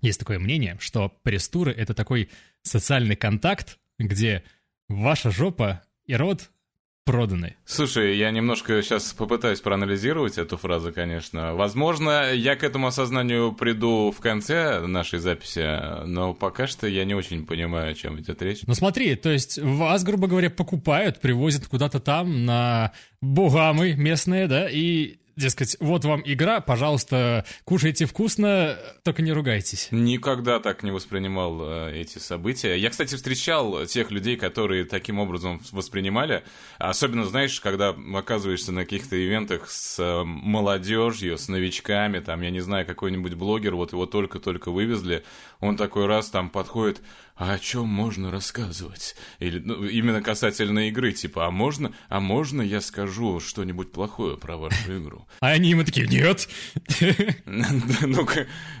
Есть такое мнение, что пресс-туры — это такой социальный контакт, где ваша жопа и рот проданы. Слушай, я немножко сейчас попытаюсь проанализировать эту фразу, конечно. Возможно, я к этому осознанию приду в конце нашей записи, но пока что я не очень понимаю, о чем идет речь. Ну смотри, то есть вас, грубо говоря, покупают, привозят куда-то там на бугамы местные, да, и Дескать, вот вам игра, пожалуйста, кушайте вкусно, только не ругайтесь. Никогда так не воспринимал э, эти события. Я, кстати, встречал тех людей, которые таким образом воспринимали. Особенно, знаешь, когда оказываешься на каких-то ивентах с э, молодежью, с новичками, там, я не знаю, какой-нибудь блогер, вот его только-только вывезли, он такой раз там подходит, а о чем можно рассказывать? Или ну, именно касательно игры, типа, а можно, а можно я скажу что-нибудь плохое про вашу игру? А они ему такие, нет. Ну,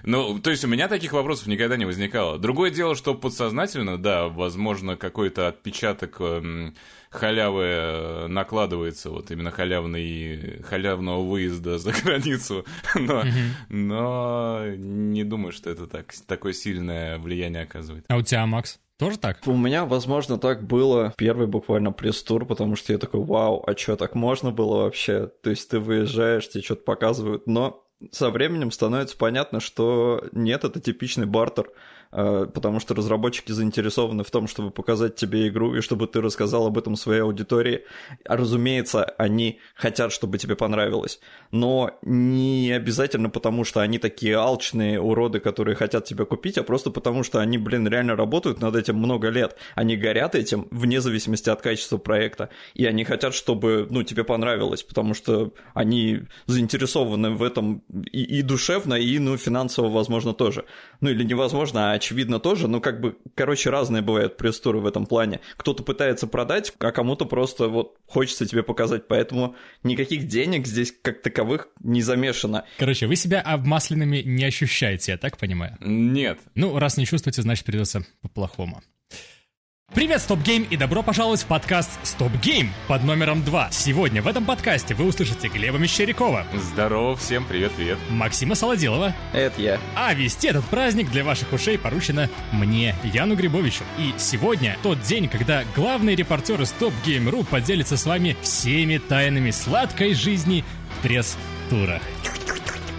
ну, то есть у меня таких вопросов никогда не возникало. Другое дело, что подсознательно, да, возможно, какой-то отпечаток эм, халявы э, накладывается, вот именно халявный, халявного выезда за границу, но, но не думаю, что это так, такое сильное влияние оказывает. А у тебя, Макс? Тоже так? У меня, возможно, так было первый буквально пресс-тур, потому что я такой, вау, а что, так можно было вообще? То есть ты выезжаешь, тебе что-то показывают, но со временем становится понятно, что нет, это типичный бартер. Э, потому что разработчики заинтересованы в том, чтобы показать тебе игру и чтобы ты рассказал об этом своей аудитории. А, разумеется, они хотят, чтобы тебе понравилось, но не обязательно потому, что они такие алчные уроды, которые хотят тебя купить, а просто потому, что они, блин, реально работают над этим много лет. Они горят этим вне зависимости от качества проекта, и они хотят, чтобы, ну, тебе понравилось, потому что они заинтересованы в этом и, и душевно, и, ну, финансово, возможно, тоже. Ну, или невозможно, а очевидно тоже, но как бы, короче, разные бывают пресс-туры в этом плане. Кто-то пытается продать, а кому-то просто вот хочется тебе показать, поэтому никаких денег здесь как таковых не замешано. Короче, вы себя обмасленными не ощущаете, я так понимаю? Нет. Ну, раз не чувствуете, значит придется по-плохому. Привет, StopGame, и добро пожаловать в подкаст StopGame под номером 2. Сегодня в этом подкасте вы услышите Глеба Мещерякова. Здорово, всем привет-привет. Максима Солодилова. Это я. А вести этот праздник для ваших ушей поручено мне, Яну Грибовичу. И сегодня тот день, когда главные репортеры StopGame.ru поделятся с вами всеми тайнами сладкой жизни в пресс-турах.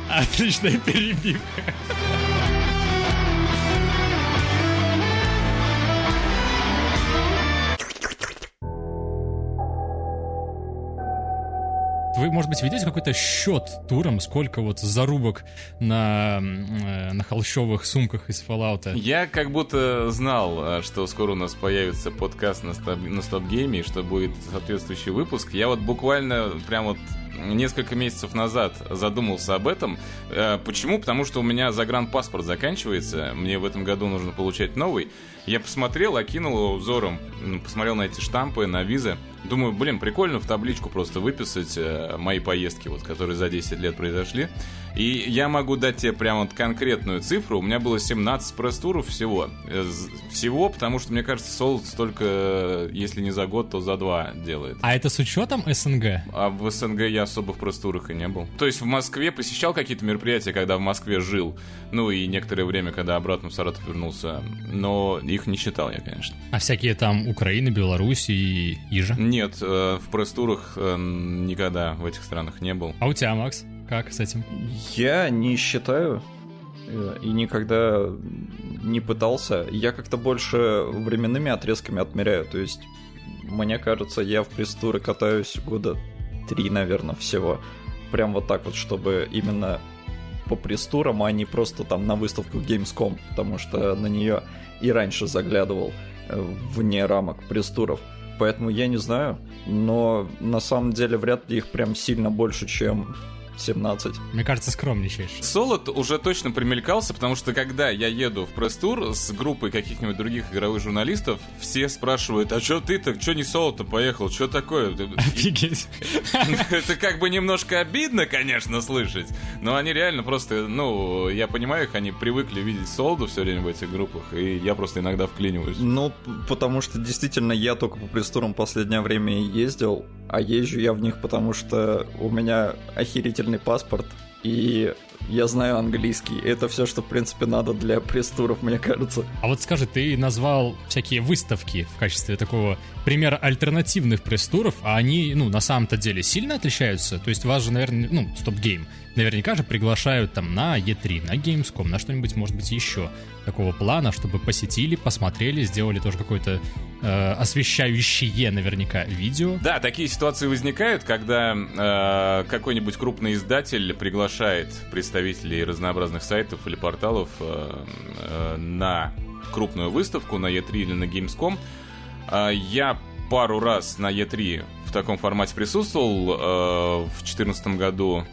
Отличная перебивка. Вы, может быть, ведете какой-то счет туром, сколько вот зарубок на, э, на холщовых сумках из Fallout? Я как будто знал, э, что скоро у нас появится подкаст на, стоп, на Стоп Гейме, и что будет соответствующий выпуск. Я вот буквально прям вот несколько месяцев назад задумался об этом. Э, почему? Потому что у меня загранпаспорт заканчивается, мне в этом году нужно получать новый. Я посмотрел, окинул его взором, посмотрел на эти штампы, на визы. Думаю, блин, прикольно в табличку просто выписать э, мои поездки, вот, которые за 10 лет произошли. И я могу дать тебе прям вот конкретную цифру. У меня было 17 пресс-туров всего. Э, всего, потому что, мне кажется, Солд столько, если не за год, то за два делает. А это с учетом СНГ? А в СНГ я особо в пресс-турах и не был. То есть в Москве посещал какие-то мероприятия, когда в Москве жил. Ну и некоторое время, когда обратно в Саратов вернулся. Но их не считал я, конечно. А всякие там Украины, Беларусь и Ижа? Нет, э, в пресс-турах э, никогда в этих странах не был. А у тебя, Макс? Как с этим? Я не считаю э, и никогда не пытался. Я как-то больше временными отрезками отмеряю. То есть, мне кажется, я в пресс-туры катаюсь года три, наверное, всего. Прям вот так вот, чтобы именно по пресс-турам, а не просто там на выставку Gamescom, потому что на нее и раньше заглядывал вне рамок пресс-туров поэтому я не знаю. Но на самом деле вряд ли их прям сильно больше, чем 17. Мне кажется, скромничаешь. Солод уже точно примелькался, потому что когда я еду в пресс-тур с группой каких-нибудь других игровых журналистов, все спрашивают, а что ты так, что не Солод-то поехал, что такое? Офигеть. Это как бы немножко обидно, конечно, слышать, но они реально просто, ну, я понимаю их, они привыкли видеть Солоду все время в этих группах, и я просто иногда вклиниваюсь. Ну, потому что действительно я только по пресс-турам последнее время ездил, а езжу я в них, потому что у меня охерительный паспорт, и я знаю английский. Это все, что, в принципе, надо для пресс-туров, мне кажется. А вот скажи, ты назвал всякие выставки в качестве такого примера альтернативных пресс-туров, а они, ну, на самом-то деле сильно отличаются? То есть вас же, наверное, ну, стоп-гейм, наверняка же приглашают там на E3, на Gamescom, на что-нибудь, может быть, еще такого плана, чтобы посетили, посмотрели, сделали тоже какое-то э, освещающее наверняка видео. Да, такие ситуации возникают, когда э, какой-нибудь крупный издатель приглашает представителей разнообразных сайтов или порталов э, э, на крупную выставку, на E3 или на Gamescom. Э, я пару раз на E3 в таком формате присутствовал. Э, в 2014 году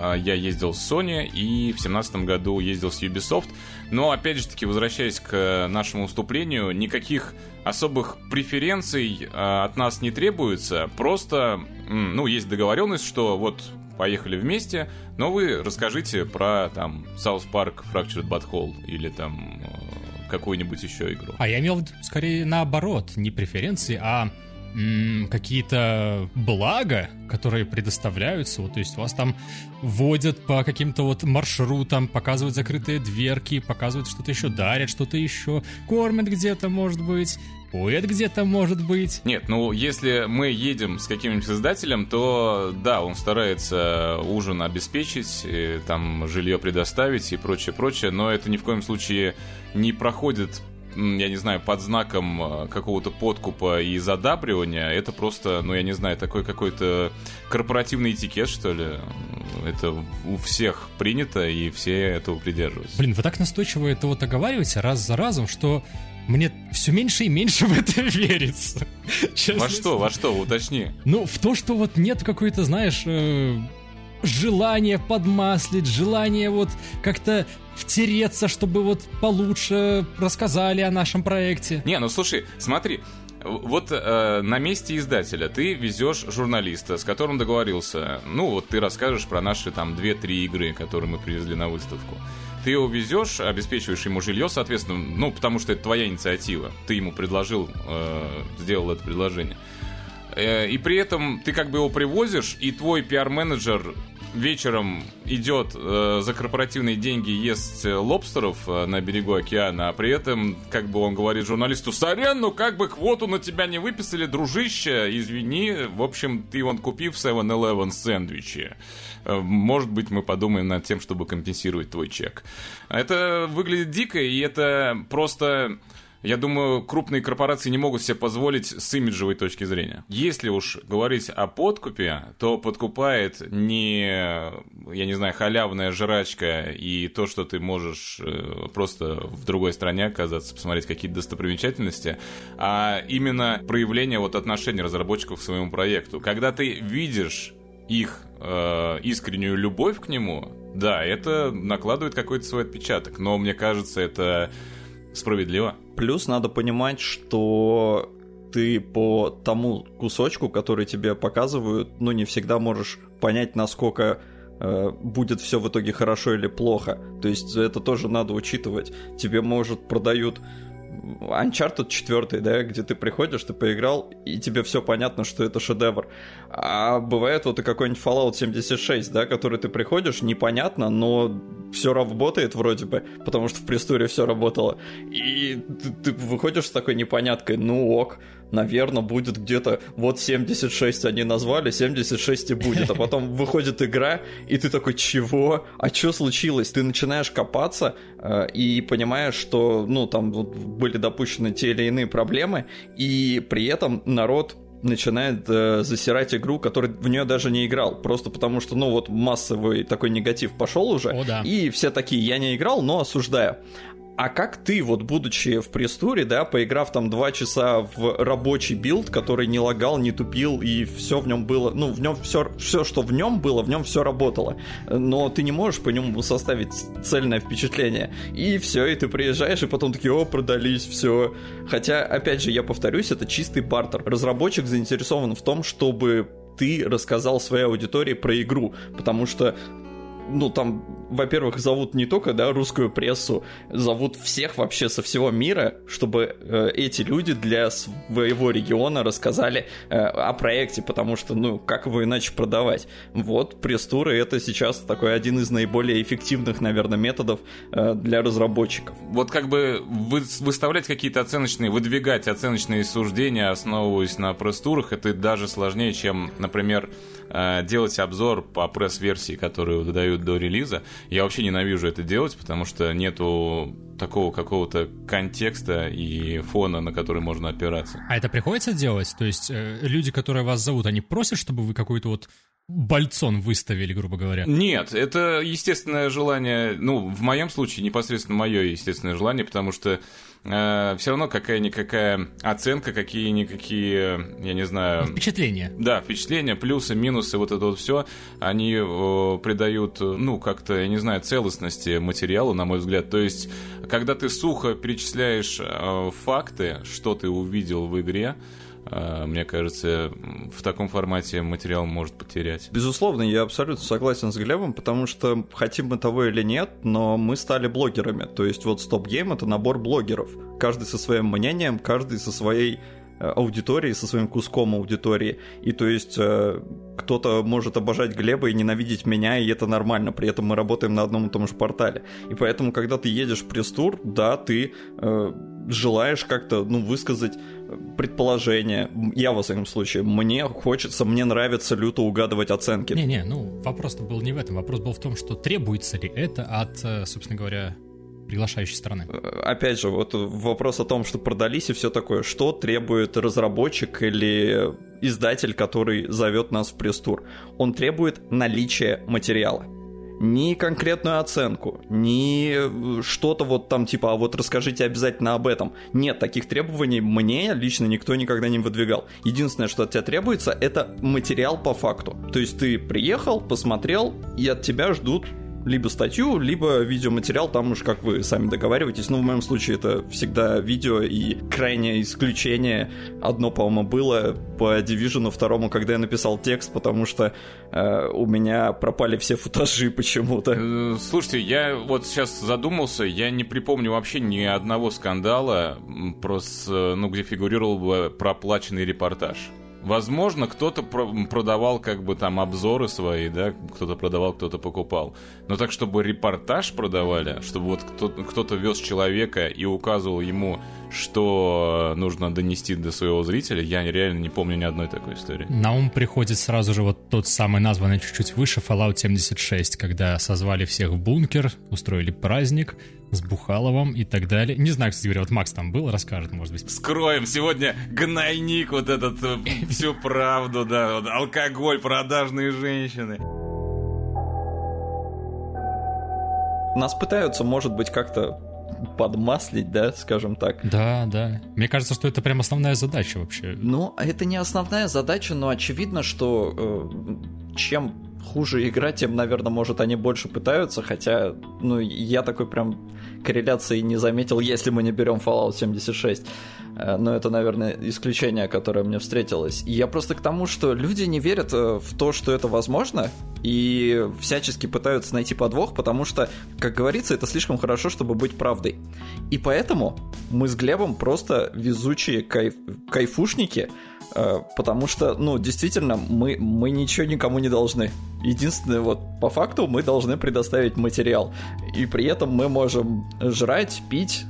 э, я ездил с Sony и в 2017 году ездил с Ubisoft. Но, опять же таки, возвращаясь к нашему выступлению, никаких особых преференций э, от нас не требуется. Просто, ну, есть договоренность, что вот поехали вместе, но вы расскажите про, там, South Park Fractured Butthole или там э, какую-нибудь еще игру. А я имел скорее наоборот, не преференции, а какие-то блага, которые предоставляются, вот, то есть вас там водят по каким-то вот маршрутам, показывают закрытые дверки, показывают что-то еще, дарят что-то еще, кормят где-то, может быть, поет где-то, может быть. Нет, ну, если мы едем с каким-нибудь издателем, то, да, он старается ужин обеспечить, там, жилье предоставить и прочее, прочее, но это ни в коем случае не проходит я не знаю, под знаком э, какого-то подкупа и задабривания, это просто, ну, я не знаю, такой какой-то корпоративный этикет, что ли. Это у всех принято, и все этого придерживаются. Блин, вы так настойчиво это вот оговариваете раз за разом, что мне все меньше и меньше в это верится. Во что, во что, уточни. Ну, в то, что вот нет какой-то, знаешь, э, желание подмаслить, желание вот как-то втереться, чтобы вот получше рассказали о нашем проекте. Не, ну слушай, смотри, вот э, на месте издателя ты везешь журналиста, с которым договорился. Ну, вот ты расскажешь про наши там 2-3 игры, которые мы привезли на выставку. Ты его везешь, обеспечиваешь ему жилье, соответственно, ну, потому что это твоя инициатива. Ты ему предложил, э, сделал это предложение. Э, и при этом ты как бы его привозишь, и твой пиар-менеджер вечером идет э, за корпоративные деньги ест э, лобстеров э, на берегу океана, а при этом, как бы он говорит журналисту, сорян, ну как бы квоту на тебя не выписали, дружище, извини, в общем, ты вон купив 7-Eleven сэндвичи. Э, может быть, мы подумаем над тем, чтобы компенсировать твой чек. Это выглядит дико, и это просто я думаю, крупные корпорации не могут себе позволить с имиджевой точки зрения. Если уж говорить о подкупе, то подкупает не, я не знаю, халявная жрачка и то, что ты можешь э, просто в другой стране оказаться, посмотреть какие-то достопримечательности, а именно проявление вот отношений разработчиков к своему проекту. Когда ты видишь их э, искреннюю любовь к нему, да, это накладывает какой-то свой отпечаток, но мне кажется, это Справедливо. Плюс надо понимать, что ты по тому кусочку, который тебе показывают, ну, не всегда можешь понять, насколько э, будет все в итоге хорошо или плохо. То есть это тоже надо учитывать. Тебе, может, продают Uncharted 4, да, где ты приходишь, ты поиграл, и тебе все понятно, что это шедевр. А бывает вот и какой-нибудь Fallout 76, да, который ты приходишь, непонятно, но все работает вроде бы, потому что в престуре все работало. И ты, ты выходишь с такой непоняткой, ну ок, наверное, будет где-то вот 76 они назвали, 76 и будет. А потом выходит игра, и ты такой, чего? А что случилось? Ты начинаешь копаться э, и понимаешь, что, ну, там вот были допущены те или иные проблемы, и при этом народ начинает э, засирать игру, который в нее даже не играл, просто потому что, ну, вот массовый такой негатив пошел уже, О, да. и все такие, я не играл, но осуждаю. А как ты, вот будучи в пресс-туре, да, поиграв там два часа в рабочий build, который не лагал, не тупил, и все в нем было, ну, в нем все, все, что в нем было, в нем все работало. Но ты не можешь по нему составить цельное впечатление. И все, и ты приезжаешь, и потом такие, о, продались, все. Хотя, опять же, я повторюсь, это чистый бартер. Разработчик заинтересован в том, чтобы ты рассказал своей аудитории про игру, потому что ну, там во-первых, зовут не только, да, русскую прессу, зовут всех вообще со всего мира, чтобы э, эти люди для своего региона рассказали э, о проекте, потому что, ну, как его иначе продавать? Вот, пресс-туры это сейчас такой один из наиболее эффективных, наверное, методов э, для разработчиков. Вот как бы вы, выставлять какие-то оценочные, выдвигать оценочные суждения, основываясь на пресс-турах, это даже сложнее, чем, например, э, делать обзор по пресс-версии, которую выдают до релиза. Я вообще ненавижу это делать, потому что нету такого какого-то контекста и фона, на который можно опираться. А это приходится делать? То есть э, люди, которые вас зовут, они просят, чтобы вы какой-то вот Бальцон выставили, грубо говоря. Нет, это естественное желание, ну, в моем случае непосредственно мое естественное желание, потому что э, все равно какая-никакая оценка, какие-никакие, я не знаю... Впечатления. Да, впечатления, плюсы, минусы, вот это вот все, они э, придают, ну, как-то, я не знаю, целостности материалу, на мой взгляд. То есть, когда ты сухо перечисляешь э, факты, что ты увидел в игре, мне кажется, в таком формате материал может потерять. Безусловно, я абсолютно согласен с Глебом, потому что хотим мы того или нет, но мы стали блогерами. То есть вот Stop Game — это набор блогеров. Каждый со своим мнением, каждый со своей э, аудиторией, со своим куском аудитории. И то есть э, кто-то может обожать Глеба и ненавидеть меня, и это нормально. При этом мы работаем на одном и том же портале. И поэтому, когда ты едешь в пресс-тур, да, ты э, желаешь как-то, ну, высказать предположение. Я, во всяком случае, мне хочется, мне нравится люто угадывать оценки. Не-не, ну, вопрос был не в этом. Вопрос был в том, что требуется ли это от, э, собственно говоря, приглашающей стороны. Э, опять же, вот вопрос о том, что продались и все такое. Что требует разработчик или издатель, который зовет нас в пресс-тур? Он требует наличия материала ни конкретную оценку, ни что-то вот там типа, а вот расскажите обязательно об этом. Нет, таких требований мне лично никто никогда не выдвигал. Единственное, что от тебя требуется, это материал по факту. То есть ты приехал, посмотрел, и от тебя ждут либо статью, либо видеоматериал, там уж как вы сами договариваетесь. Ну, в моем случае это всегда видео и крайнее исключение. Одно, по-моему, было по Division второму, когда я написал текст, потому что э, у меня пропали все футажи почему-то. Э, слушайте, я вот сейчас задумался, я не припомню вообще ни одного скандала, просто, ну, где фигурировал бы проплаченный репортаж. Возможно, кто-то продавал как бы там обзоры свои, да, кто-то продавал, кто-то покупал. Но так, чтобы репортаж продавали, чтобы вот кто-то вез человека и указывал ему, что нужно донести до своего зрителя, я реально не помню ни одной такой истории. На ум приходит сразу же вот тот самый названный чуть-чуть выше Fallout 76, когда созвали всех в бункер, устроили праздник, с Бухаловым и так далее. Не знаю, кстати говоря, вот Макс там был, расскажет, может быть. Скроем сегодня гнойник вот этот, э, всю правду, да, вот алкоголь, продажные женщины. Нас пытаются, может быть, как-то подмаслить, да, скажем так. Да, да. Мне кажется, что это прям основная задача вообще. Ну, это не основная задача, но очевидно, что э, чем хуже игра, тем, наверное, может, они больше пытаются, хотя, ну, я такой прям корреляции не заметил, если мы не берем Fallout 76. Э, но это, наверное, исключение, которое мне встретилось. И я просто к тому, что люди не верят э, в то, что это возможно, и всячески пытаются найти подвох, потому что, как говорится, это слишком хорошо, чтобы быть правдой. И поэтому мы с Глебом просто везучие кайф... кайфушники, Э, потому что, ну, действительно, мы, мы ничего никому не должны. Единственное, вот по факту мы должны предоставить материал. И при этом мы можем жрать, пить,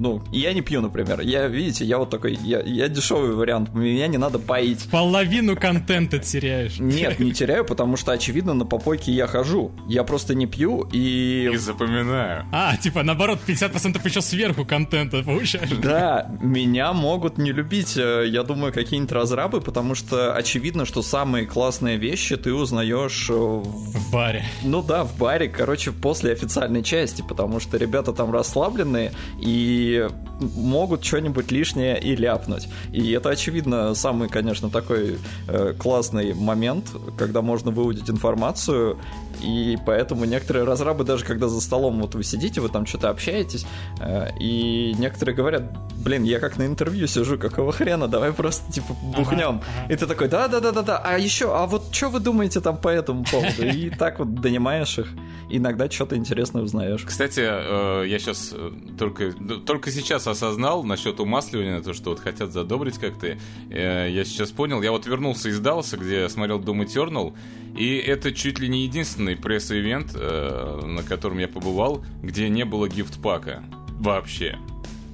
ну, я не пью, например. Я, видите, я вот такой, я, я дешевый вариант, меня не надо поить. Половину контента теряешь. Нет, не теряю, потому что, очевидно, на попойке я хожу. Я просто не пью и... И запоминаю. А, типа, наоборот, 50% еще сверху контента получаешь. Да, меня могут не любить, э, я думаю, какие-нибудь разрабы, потому что очевидно, что самые классные вещи ты узнаешь э, в... в баре. Ну да, в баре, короче, после официальной части, потому что ребята там расслабленные, и могут что-нибудь лишнее и ляпнуть. И это, очевидно, самый, конечно, такой э, классный момент, когда можно выудить информацию и поэтому некоторые разрабы, даже когда за столом вот вы сидите, вы там что-то общаетесь, и некоторые говорят, блин, я как на интервью сижу, какого хрена, давай просто, типа, бухнем. Ага, ага. И ты такой, да-да-да-да-да, а еще, а вот что вы думаете там по этому поводу? И так вот донимаешь их. Иногда что-то интересное узнаешь. Кстати, я сейчас только, только сейчас осознал насчет умасливания, то, что вот хотят задобрить как-то. Я сейчас понял, я вот вернулся из Далласа, где смотрел Doom Eternal, и это чуть ли не единственный пресс-ивент, э, на котором я побывал, где не было гифт-пака. Вообще.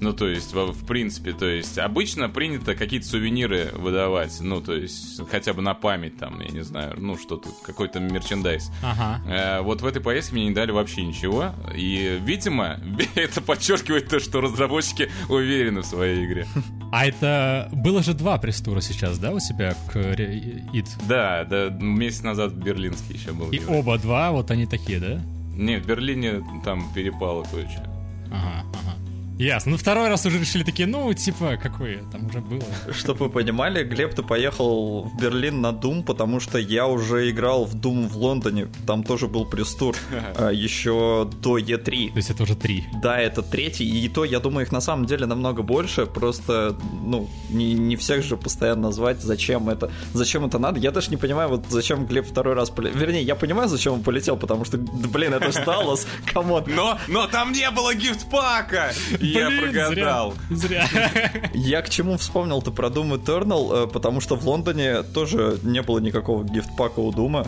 Ну, то есть, в, в принципе, то есть, обычно принято какие-то сувениры выдавать, ну, то есть, хотя бы на память, там, я не знаю, ну, что-то, какой-то мерчендайз. Ага. Э, вот в этой поездке мне не дали вообще ничего, и, видимо, это подчеркивает то, что разработчики уверены в своей игре. А это было же два пресс-тура сейчас, да, у себя к ИД? Да, да, месяц назад берлинский еще был. И оба два, вот они такие, да? Не, в Берлине там перепало кое-что. Ага, ага. Ясно. Ну, второй раз уже решили такие, ну, типа, какое там уже было. Чтобы вы понимали, Глеб, ты поехал в Берлин на Doom, потому что я уже играл в Doom в Лондоне. Там тоже был пресс-тур а, еще до E3. То есть это уже три? Да, это третий. И то, я думаю, их на самом деле намного больше. Просто, ну, не, не всех же постоянно звать, зачем это. Зачем это надо? Я даже не понимаю, вот зачем Глеб второй раз полетел. Вернее, я понимаю, зачем он полетел, потому что, блин, это же Даллас, come on. Но, но там не было gift pack а! Я прогадал. Зря. Я к чему вспомнил-то про Doom Eternal, э, потому что в Лондоне тоже не было никакого gift pack а у Doom а.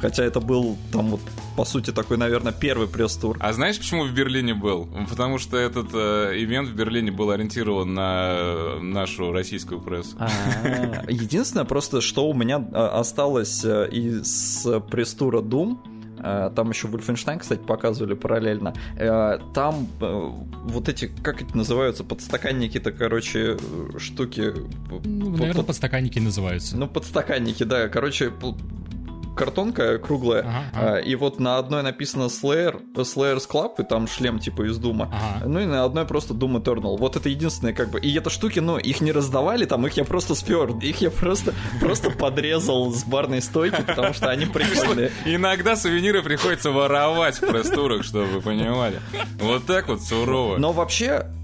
Хотя это был там вот, по сути, такой, наверное, первый пресс-тур. А знаешь, почему в Берлине был? Потому что этот э, ивент в Берлине был ориентирован на нашу российскую прессу. А-а-а. Единственное, просто, что у меня э, осталось э, из пресс-тура Doom, Э, там еще Wolfenstein, кстати, показывали параллельно. Э, там э, вот эти, как это называются, подстаканники-то, короче, штуки. Ну, наверное, под... подстаканники называются. Ну, подстаканники, да. Короче, картонка круглая, ага, ага. и вот на одной написано Slayer, Slayer's Club, и там шлем типа из Дума, ага. ну и на одной просто Doom Eternal. Вот это единственное как бы. И это штуки, ну, их не раздавали там, их я просто спер, их я просто, просто подрезал с барной стойки, потому что они прикольные. Иногда сувениры приходится воровать в пресс-турах, чтобы вы понимали. Вот так вот сурово. Но вообще, а,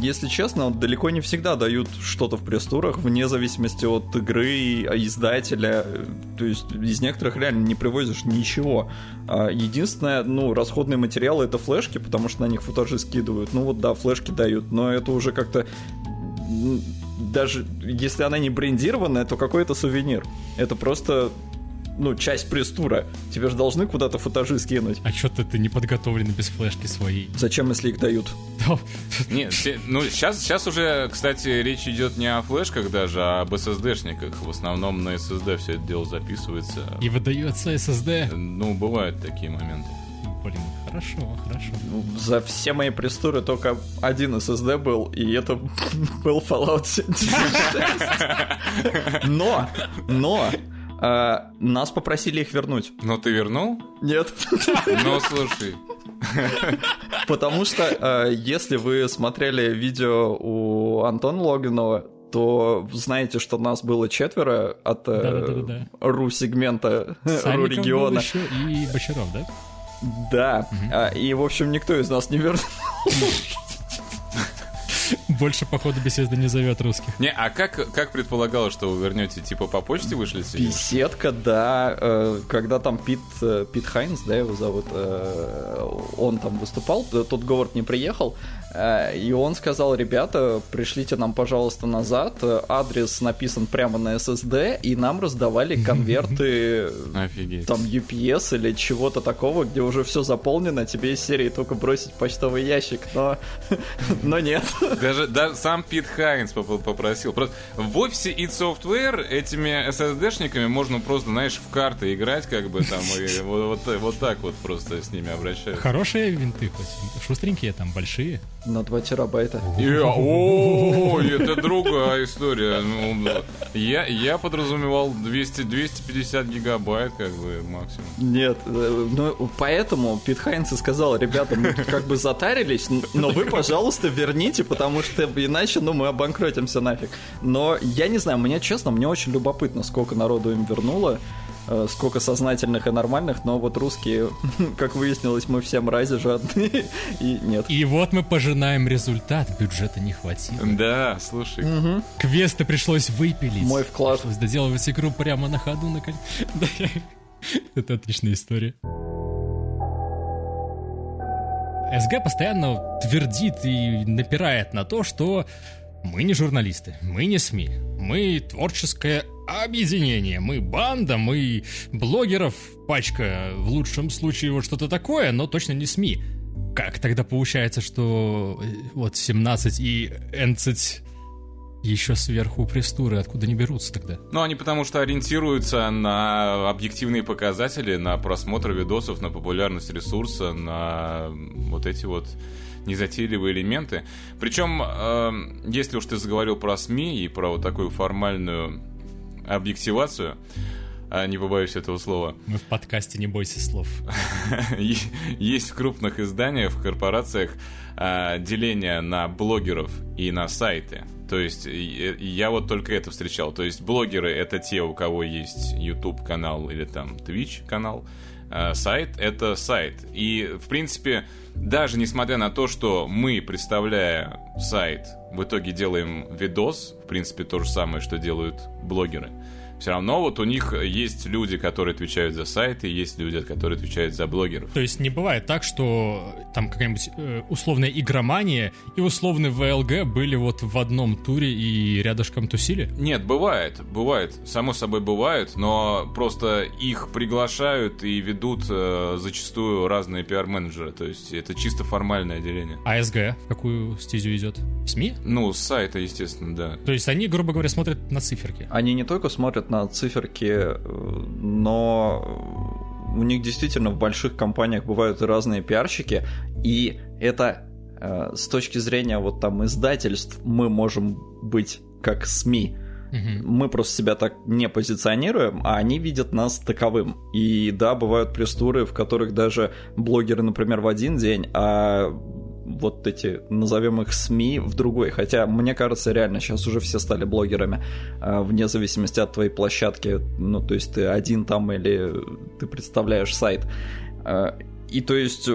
если честно, далеко не всегда дают что-то в пресс-турах, вне зависимости от игры, издателя. То есть из некоторых реально не привозишь ничего. А, единственное, ну, расходные материалы это флешки, потому что на них футажи скидывают. Ну вот да, флешки дают, но это уже как-то даже если она не брендированная, то какой-то сувенир. Это просто ну, часть пресс-тура. Тебе же должны куда-то футажи скинуть. А что-то ты не подготовлены без флешки своей. Зачем, если их дают? Нет, ну, сейчас, сейчас уже, кстати, речь идет не о флешках даже, а об SSD-шниках. В основном на SSD все это дело записывается. И выдается SSD? Ну, бывают такие моменты. Блин, хорошо, хорошо. Ну, за все мои престуры только один SSD был, и это был Fallout 76. Но, но, а, нас попросили их вернуть. Но ты вернул? Нет. Ну, слушай. Потому что, а, если вы смотрели видео у Антона Логинова, то знаете, что нас было четверо от э, РУ-сегмента, РУ-региона. и Бочаров, да? Да. Угу. И, в общем, никто из нас не вернул. Больше, походу, беседа не зовет русских. Не, а как, как предполагалось, что вы вернете, типа, по почте вышлите? Беседка, да. Э, когда там Пит, э, Пит Хайнс, да, его зовут, э, он там выступал, тот Говард не приехал, и он сказал, ребята, пришлите нам, пожалуйста, назад. Адрес написан прямо на SSD, и нам раздавали конверты там UPS или чего-то такого, где уже все заполнено, тебе из серии только бросить почтовый ящик, но, но нет. Даже, даже сам Пит Хайнс попросил. Просто в офисе id Software этими SSD-шниками можно просто, знаешь, в карты играть, как бы там, и вот, вот, вот так вот просто с ними обращаются. Хорошие винты хоть, шустренькие там, большие. На 2 терабайта. О, это другая история. Ну, я, я подразумевал 200, 250 гигабайт, как бы, максимум. Нет, э, ну, поэтому Пит Хайнс и сказал, ребята, мы как бы затарились, но вы, пожалуйста, верните, потому что иначе, ну, мы обанкротимся нафиг. Но я не знаю, мне честно, мне очень любопытно, сколько народу им вернуло. Э, сколько сознательных и нормальных, но вот русские, как выяснилось, мы все мрази жадные, и нет. И вот мы пожинаем результат, бюджета не хватило. Да, слушай. Угу. Квесты пришлось выпилить. Мой вклад. Пришлось доделывать игру прямо на ходу. На... Да, Это отличная история. СГ постоянно твердит и напирает на то, что мы не журналисты, мы не СМИ, мы творческое объединение, мы банда, мы блогеров, пачка, в лучшем случае вот что-то такое, но точно не СМИ. Как тогда получается, что э, вот 17 и 11 еще сверху престуры, откуда они берутся тогда? Ну, они потому что ориентируются на объективные показатели, на просмотр видосов, на популярность ресурса, на вот эти вот незатейливые элементы. Причем, э, если уж ты заговорил про СМИ и про вот такую формальную объективацию, а не побоюсь этого слова. Мы в подкасте «Не бойся слов». Есть в крупных изданиях, в корпорациях а, деление на блогеров и на сайты. То есть я вот только это встречал. То есть блогеры это те, у кого есть YouTube канал или там Twitch канал. А сайт это сайт. И в принципе, даже несмотря на то, что мы, представляя сайт, в итоге делаем видос, в принципе, то же самое, что делают блогеры – все равно вот у них есть люди, которые отвечают за сайты, есть люди, которые отвечают за блогеров. То есть не бывает так, что там какая-нибудь э, условная игромания и условный ВЛГ были вот в одном туре и рядышком тусили? Нет, бывает, бывает, само собой бывает, но просто их приглашают и ведут э, зачастую разные пиар-менеджеры, то есть это чисто формальное деление. А СГ в какую стезю идет? СМИ? Ну, с сайта, естественно, да. То есть они, грубо говоря, смотрят на циферки? Они не только смотрят смотрят на циферки, э, но у них действительно в больших компаниях бывают разные пиарщики, и это э, с точки зрения вот там издательств мы можем быть как СМИ. Мы просто себя так не позиционируем, а они видят нас таковым. И да, бывают пресс-туры, в которых даже блогеры, например, в один день, а вот эти, назовем их СМИ, в другой. Хотя, мне кажется, реально сейчас уже все стали блогерами, а, вне зависимости от твоей площадки. Ну, то есть ты один там или ты представляешь сайт. А, и то есть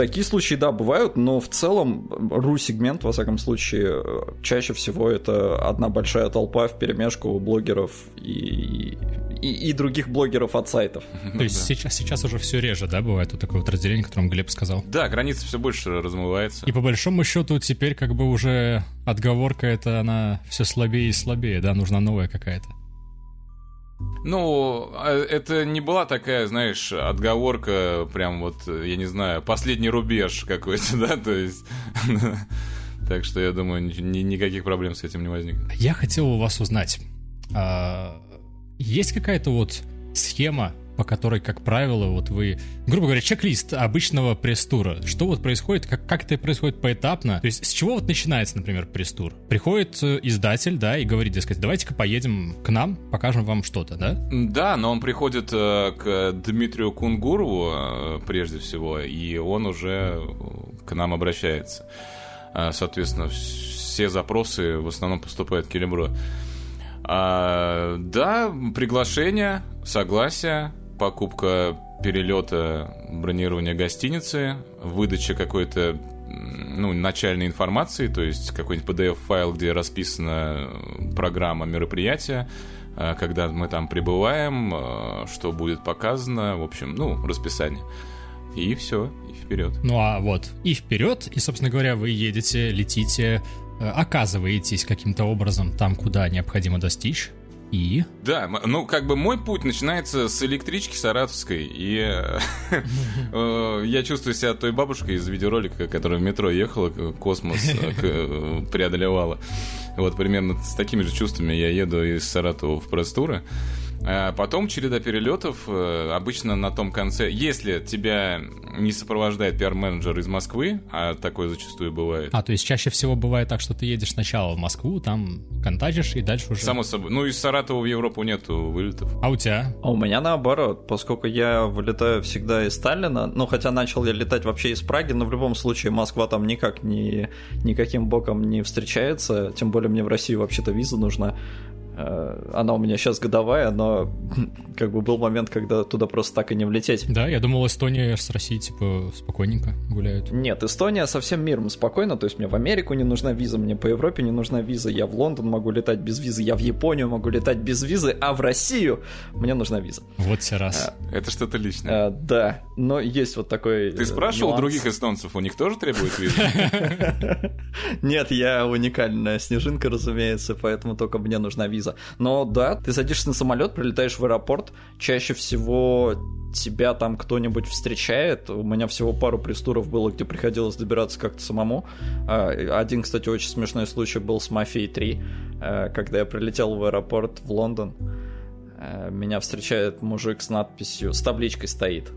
такие случаи, да, бывают, но в целом ру-сегмент, во всяком случае, чаще всего это одна большая толпа в перемешку блогеров и, и, и других блогеров от сайтов. То есть сейчас, сейчас уже все реже, да, бывает вот такое вот разделение, о котором Глеб сказал? Да, граница все больше размывается. И по большому счету теперь как бы уже отговорка это она все слабее и слабее, да, нужна новая какая-то. Ну, а это не была такая, знаешь, отговорка, прям вот, я не знаю, последний рубеж какой-то, да, то есть... Так что я думаю, ни, никаких проблем с этим не возникнет. Я хотел у вас узнать, а, есть какая-то вот схема по которой, как правило, вот вы, грубо говоря, чек-лист обычного пресс-тура. Что вот происходит, как, как это происходит поэтапно? То есть с чего вот начинается, например, пресс-тур? Приходит э, издатель, да, и говорит, дескать, давайте-ка поедем к нам, покажем вам что-то, да? Да, но он приходит э, к Дмитрию Кунгурову э, прежде всего, и он уже к нам обращается. Э, соответственно, все запросы в основном поступают к Келебро. А, да, приглашение, согласие, покупка перелета, бронирование гостиницы, выдача какой-то ну, начальной информации, то есть какой-нибудь PDF-файл, где расписана программа мероприятия, э, когда мы там прибываем, э, что будет показано, в общем, ну, расписание. И все, и вперед. Ну а вот, и вперед, и, собственно говоря, вы едете, летите, э, оказываетесь каким-то образом там, куда необходимо достичь, и? Да, ну как бы мой путь начинается с электрички Саратовской, и э, я чувствую себя той бабушкой из видеоролика, которая в метро ехала, космос э, преодолевала. Вот примерно с такими же чувствами я еду из Саратова в Простуры. А потом череда перелетов, э, обычно на том конце, если тебя не сопровождает пиар-менеджер из Москвы, а такое зачастую бывает. А, то есть чаще всего бывает так, что ты едешь сначала в Москву, там контачишь и дальше уже... Само собой. Ну, из Саратова в Европу нету вылетов. А у тебя? А у меня наоборот, поскольку я вылетаю всегда из Сталина, ну, хотя начал я летать вообще из Праги, но в любом случае Москва там никак не, никаким боком не встречается, тем более мне в Россию вообще-то виза нужна. Э, она у меня сейчас годовая, но как бы был момент, когда туда просто так и не влететь. Да, я думал, Эстония с Россией, типа, спокойненько гуляют. Нет, Эстония со всем миром спокойно, то есть мне в Америку не нужна виза, мне по Европе не нужна виза, я в Лондон могу летать без визы, я в Японию могу летать без визы, а в Россию мне нужна виза. Вот все раз. А, Это что-то личное. А, да, но есть вот такой Ты спрашивал нюанс. других эстонцев, у них тоже требуют визы? Нет, я уникальная снежинка, разумеется, поэтому только мне нужна виза. Но да, ты садишься на самолет, прилетаешь в аэропорт, чаще всего тебя там кто-нибудь встречает. У меня всего пару престуров было, где приходилось добираться как-то самому. А, один, кстати, очень смешной случай был с «Мафией 3», а, когда я прилетел в аэропорт в Лондон. А, меня встречает мужик с надписью, с табличкой стоит.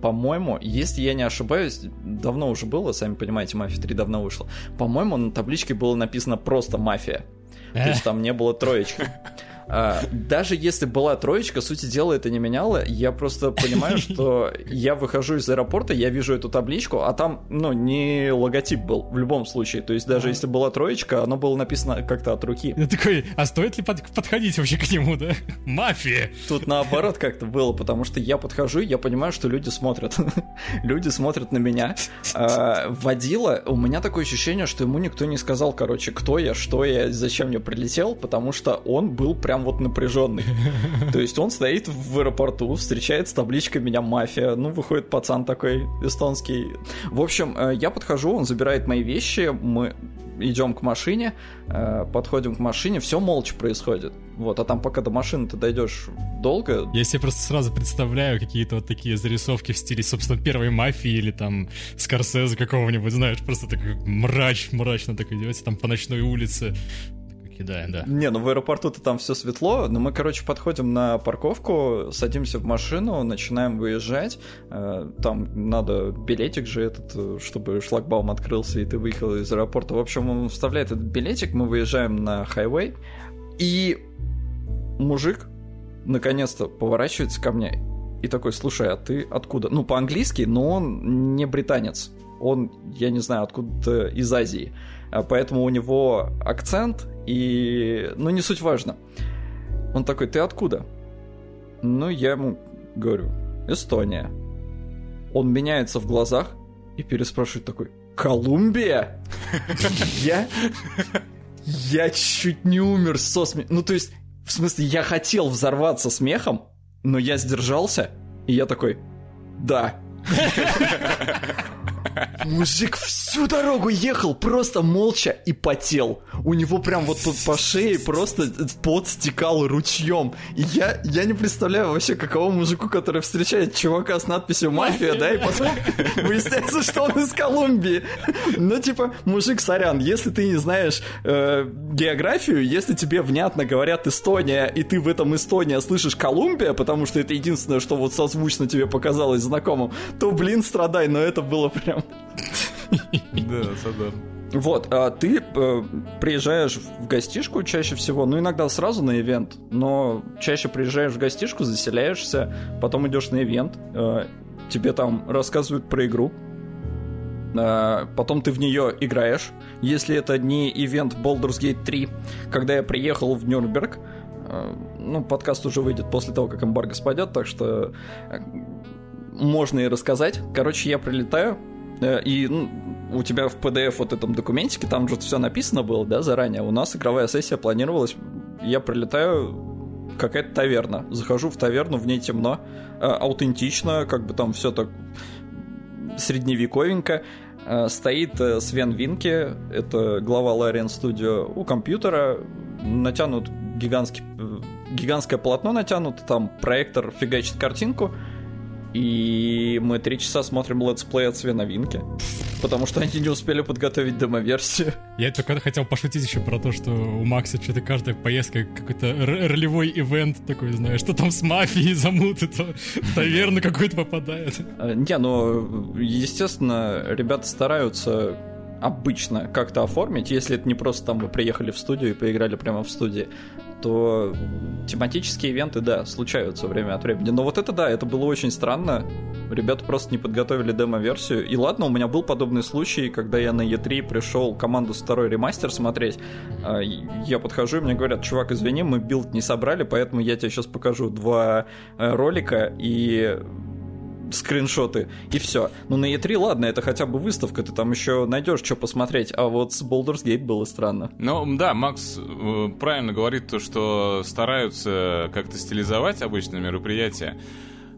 По-моему, если я не ошибаюсь, давно уже было, сами понимаете, «Мафия 3» давно вышла. По-моему, на табличке было написано просто «Мафия». То есть там не было троечки. А, даже если была троечка, сути дела это не меняло. Я просто понимаю, что я выхожу из аэропорта, я вижу эту табличку, а там, ну, не логотип был в любом случае. То есть даже если была троечка, оно было написано как-то от руки. Я такой, а стоит ли под подходить вообще к нему, да? Мафия! Тут наоборот как-то было, потому что я подхожу, я понимаю, что люди смотрят. люди смотрят на меня. А, водила, у меня такое ощущение, что ему никто не сказал, короче, кто я, что я, зачем я прилетел, потому что он был прям прям вот напряженный. То есть он стоит в аэропорту, встречает с табличкой «Меня мафия». Ну, выходит пацан такой эстонский. В общем, э, я подхожу, он забирает мои вещи, мы идем к машине, э, подходим к машине, все молча происходит. Вот, а там пока до машины ты дойдешь долго. Я себе просто сразу представляю какие-то вот такие зарисовки в стиле, собственно, первой мафии или там Скорсезе какого-нибудь, знаешь, просто такой мрач, мрачно так идете там по ночной улице, кидая, да. Не, ну в аэропорту-то там все светло, но мы, короче, подходим на парковку, садимся в машину, начинаем выезжать. Э, там надо билетик же этот, э, чтобы шлагбаум открылся, и ты выехал из аэропорта. В общем, он вставляет этот билетик, мы выезжаем на хайвей, и мужик наконец-то поворачивается ко мне и такой, слушай, а ты откуда? Ну, по-английски, но он не британец. Он, я не знаю, откуда из Азии. Поэтому у него акцент и... Ну, не суть важно. Он такой, ты откуда? Ну, я ему говорю, Эстония. Он меняется в глазах и переспрашивает такой, Колумбия? Я... Я чуть не умер со смехом. Ну, то есть, в смысле, я хотел взорваться смехом, но я сдержался, и я такой, да. Мужик всю дорогу ехал просто молча и потел. У него прям вот тут по шее просто пот стекал ручьем. И я, я не представляю вообще, каково мужику, который встречает чувака с надписью «Мафия», да, и потом выясняется, что он из Колумбии. Ну, типа, мужик, сорян, если ты не знаешь э, географию, если тебе внятно говорят Эстония, и ты в этом Эстония слышишь Колумбия, потому что это единственное, что вот созвучно тебе показалось знакомым, то, блин, страдай, но это было прям да, Садар. Вот, а ты э, приезжаешь в гостишку чаще всего, ну иногда сразу на ивент, но чаще приезжаешь в гостишку, заселяешься, потом идешь на ивент, э, тебе там рассказывают про игру, э, потом ты в нее играешь. Если это не ивент Baldur's Gate 3, когда я приехал в Нюрнберг, э, ну подкаст уже выйдет после того, как эмбарго спадет, так что э, можно и рассказать. Короче, я прилетаю, и ну, у тебя в PDF вот этом документике, там же все написано было, да, заранее. У нас игровая сессия планировалась, я прилетаю, какая-то таверна. Захожу в таверну, в ней темно, э, аутентично, как бы там все так средневековенько. Э, стоит Свен Винке, это глава Larian Studio, у компьютера натянут гигантский, гигантское полотно натянуто, там проектор фигачит картинку, и мы три часа смотрим летсплей от Свена Винке. Потому что они не успели подготовить демоверсию. Я только хотел пошутить еще про то, что у Макса что-то каждая поездка какой-то ролевой ивент такой, знаешь, что там с мафией замуты, то в таверну какой-то попадает. А, не, ну, естественно, ребята стараются обычно как-то оформить, если это не просто там вы приехали в студию и поиграли прямо в студии, то тематические ивенты, да, случаются время от времени. Но вот это да, это было очень странно. Ребята просто не подготовили демо-версию. И ладно, у меня был подобный случай, когда я на E3 пришел команду второй ремастер смотреть. А, я подхожу, и мне говорят, чувак, извини, мы build не собрали, поэтому я тебе сейчас покажу два э, ролика, и скриншоты, и все. Ну, на E3, ладно, это хотя бы выставка, ты там еще найдешь, что посмотреть, а вот с Baldur's Gate было странно. Ну, да, Макс э, правильно говорит то, что стараются как-то стилизовать обычные мероприятия,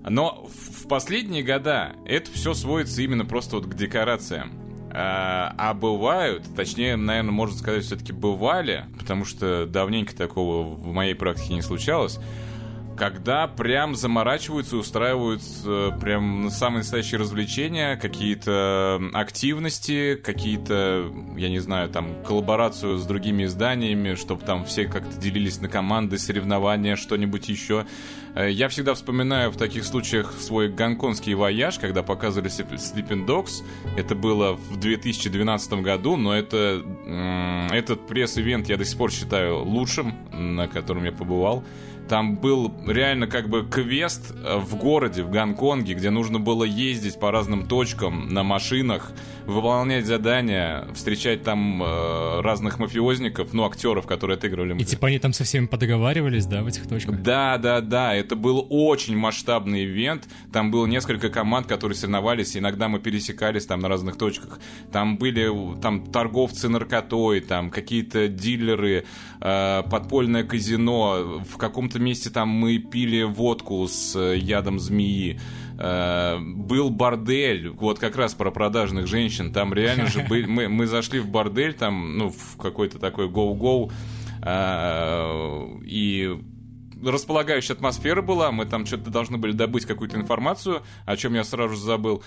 но в последние года это все сводится именно просто вот к декорациям. А, а бывают, точнее, наверное, можно сказать, все-таки бывали, потому что давненько такого в моей практике не случалось когда прям заморачиваются, устраивают э, прям самые настоящие развлечения, какие-то активности, какие-то, я не знаю, там, коллаборацию с другими изданиями, чтобы там все как-то делились на команды, соревнования, что-нибудь еще. Э, я всегда вспоминаю в таких случаях свой гонконгский вояж, когда показывали Sleeping Dogs. Это было в 2012 году, но это, этот пресс-ивент я до сих пор считаю лучшим, на котором я побывал. Там был реально как бы квест э, в городе, в Гонконге, где нужно было ездить по разным точкам на машинах, выполнять задания, встречать там э, разных мафиозников, ну, актеров, которые отыгрывали. И типа они там со всеми подоговаривались, да, в этих точках? Да, да, да. Это был очень масштабный ивент. Там было несколько команд, которые соревновались. Иногда мы пересекались там на разных точках. Там были там торговцы наркотой, там какие-то дилеры, э, подпольное казино. В каком-то месте там мы пили водку с э, ядом змеи. Э, был бордель, вот как раз про продажных женщин. Там реально же были, мы, мы зашли в бордель, там, ну, в какой-то такой гоу-гоу. Э, и располагающая атмосфера была, мы там что-то должны были добыть какую-то информацию, о чем я сразу же забыл.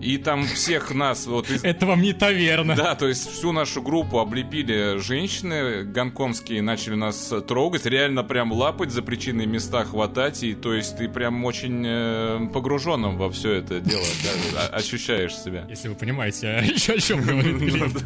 И там всех нас... Вот из... Это вам не таверна. Да, то есть всю нашу группу облепили женщины гонконгские, начали нас трогать, реально прям лапать, за причиной места хватать, и то есть ты прям очень э, погруженным во все это дело да, ощущаешь себя. Если вы понимаете, а о чем говорит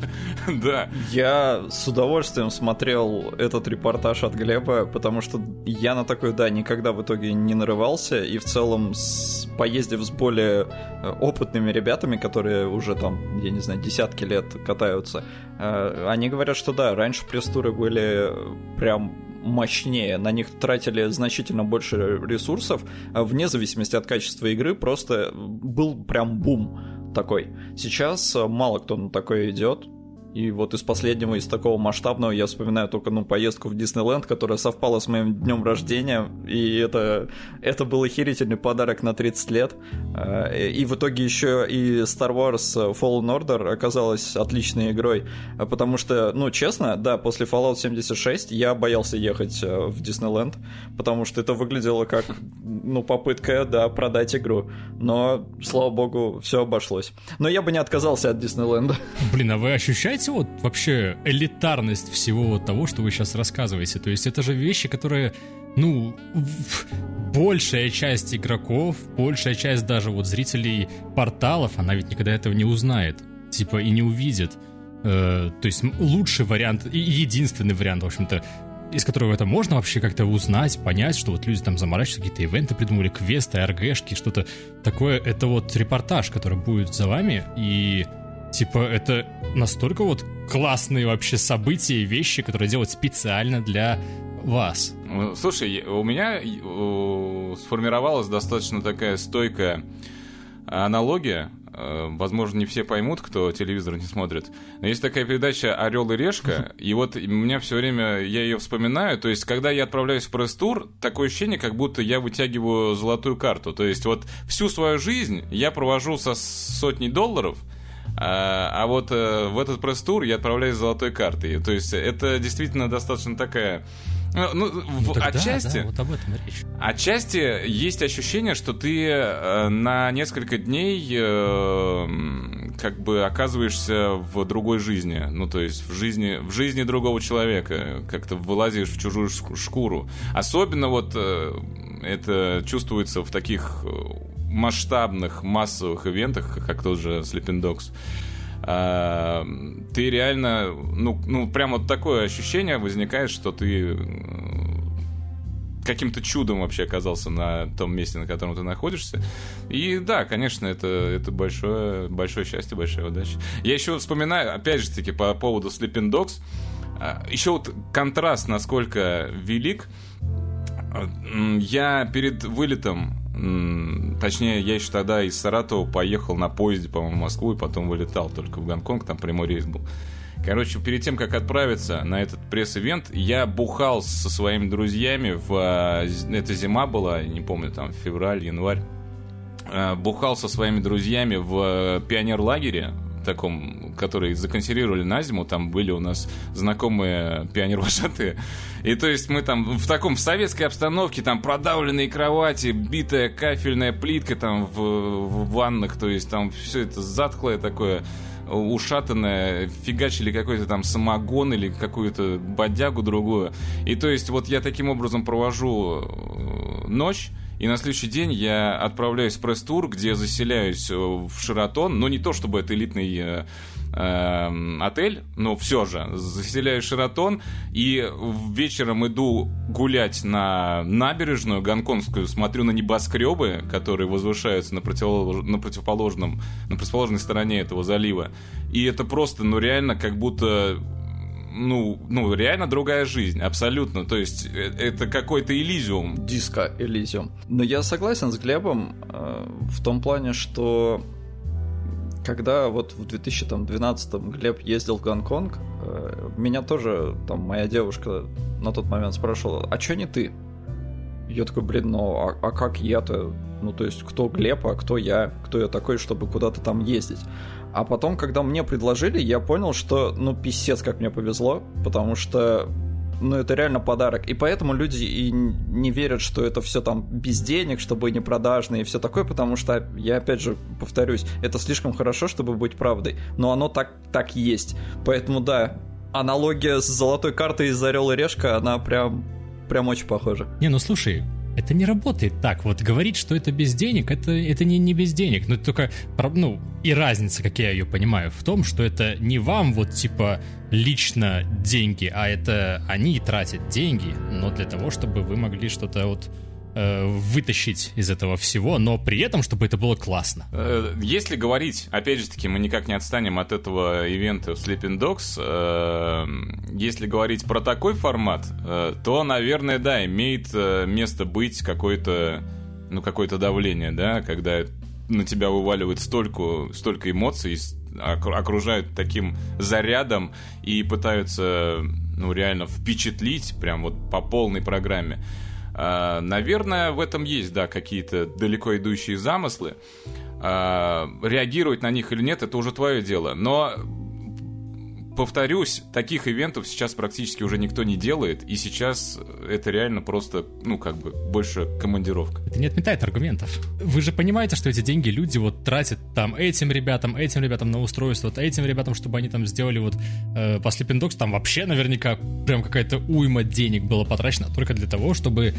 Да. Я с удовольствием смотрел этот репортаж от Глеба, потому что я на такой, да, никогда в итоге не нарывался, и в целом, с, поездив с более э, опытными ребятами, которые уже там, я не знаю, десятки лет катаются, э, они говорят, что да, раньше пресс-туры были прям мощнее, на них тратили значительно больше ресурсов, а вне зависимости от качества игры, просто был прям бум такой. Сейчас мало кто на такое идет, и вот из последнего, из такого масштабного, я вспоминаю только ну, поездку в Диснейленд, которая совпала с моим днем рождения, и это, это был охерительный подарок на 30 лет. Э, и в итоге еще и Star Wars Fallen Order оказалась отличной игрой, потому что, ну, честно, да, после Fallout 76 я боялся ехать э, в Диснейленд, потому что это выглядело как, ну, попытка, да, продать игру. Но, слава богу, все обошлось. Но я бы не отказался от Диснейленда. Блин, а вы ощущаете понимаете вот вообще элитарность всего вот того, что вы сейчас рассказываете? То есть это же вещи, которые, ну, большая часть игроков, большая часть даже вот зрителей порталов, она ведь никогда этого не узнает, типа, и не увидит. Э, то есть лучший вариант, и единственный вариант, в общем-то, из которого это можно вообще как-то узнать, понять, что вот люди там заморачиваются, какие-то ивенты придумали, квесты, РГшки, что-то такое. Это вот репортаж, который будет за вами, и Типа, это настолько вот классные вообще события и вещи, которые делают специально для вас. Слушай, у меня сформировалась достаточно такая стойкая аналогия. Э, возможно, не все поймут, кто телевизор не смотрит. Но есть такая передача Орел и решка, и вот у меня все время я ее вспоминаю. То есть, когда я отправляюсь в пресс-тур, такое ощущение, как будто я вытягиваю золотую карту. То есть, вот всю свою жизнь я провожу со сотней долларов, а, а вот э, в этот пресс-тур я отправляюсь с золотой картой. То есть это действительно достаточно такая... Ну, ну, ну тогда, отчасти, да, вот об этом речь. Отчасти есть ощущение, что ты э, на несколько дней э, как бы оказываешься в другой жизни. Ну, то есть в жизни, в жизни другого человека. Как-то вылазишь в чужую шкуру. Особенно вот э, это чувствуется в таких масштабных массовых ивентах, как тот же Sleeping Dogs. а, ты реально, ну, ну, прям вот такое ощущение возникает, что ты каким-то чудом вообще оказался на том месте, на котором ты находишься. И да, конечно, это, это большое, большое счастье, большая удача. Я еще вспоминаю, опять же таки, по поводу Sleeping Dogs, а, еще вот контраст, насколько велик. Я перед вылетом, точнее, я еще тогда из Саратова поехал на поезде, по-моему, в Москву, и потом вылетал только в Гонконг, там прямой рейс был. Короче, перед тем, как отправиться на этот пресс-ивент, я бухал со своими друзьями в... А, это зима была, не помню, там, февраль, январь. А, бухал со своими друзьями в пионер-лагере, таком, который законсервировали на зиму, там были у нас знакомые пионер-вожатые. И то есть мы там в таком в советской обстановке, там продавленные кровати, битая кафельная плитка там в, в ваннах, то есть там все это затхлое такое ушатанное, фигачили какой-то там самогон или какую-то бодягу другую. И то есть вот я таким образом провожу э, ночь, и на следующий день я отправляюсь в пресс-тур, где заселяюсь э, в Шератон, но не то чтобы это элитный э, э, отель, но все же заселяю Шератон и вечером иду гулять на набережную гонконгскую, смотрю на небоскребы, которые возвышаются на, противолож... на противоположном, на противоположной стороне этого залива. И это просто, ну реально, как будто ну, ну, реально другая жизнь, абсолютно. То есть э, это какой-то элизиум. Диско элизиум. Но я согласен с Глебом э, в том плане, что когда вот в 2012 Глеб ездил в Гонконг, э, меня тоже там моя девушка на тот момент спрашивала, а чё не ты? Я такой, блин, ну а, а как я-то? Ну то есть кто Глеб, а кто я? Кто я такой, чтобы куда-то там ездить? А потом, когда мне предложили, я понял, что, ну, писец, как мне повезло, потому что ну, это реально подарок. И поэтому люди и не верят, что это все там без денег, чтобы не продажные и все такое, потому что, я опять же повторюсь, это слишком хорошо, чтобы быть правдой. Но оно так, так есть. Поэтому, да, аналогия с золотой картой из Орел и Решка, она прям, прям очень похожа. Не, ну слушай, это не работает так. Вот говорить, что это без денег, это, это не, не без денег. Но только, ну, и разница, как я ее понимаю, в том, что это не вам вот типа лично деньги, а это они тратят деньги, но для того, чтобы вы могли что-то вот Э, вытащить из этого всего, но при этом, чтобы это было классно. Э, если говорить, опять же таки, мы никак не отстанем от этого ивента Sleeping Dogs, э, если говорить про такой формат, то, наверное, да, имеет место быть какое-то, ну, какое-то давление, да, когда на тебя вываливает столько, столько эмоций, окружают таким зарядом и пытаются, ну, реально впечатлить прям вот по полной программе. А, наверное, в этом есть, да, какие-то далеко идущие замыслы. А, реагировать на них или нет, это уже твое дело. Но повторюсь, таких ивентов сейчас практически уже никто не делает, и сейчас это реально просто, ну, как бы, больше командировка. Это не отметает аргументов. Вы же понимаете, что эти деньги люди вот тратят там этим ребятам, этим ребятам на устройство, вот этим ребятам, чтобы они там сделали вот э, по Sleeping Dogs, там вообще наверняка прям какая-то уйма денег была потрачена только для того, чтобы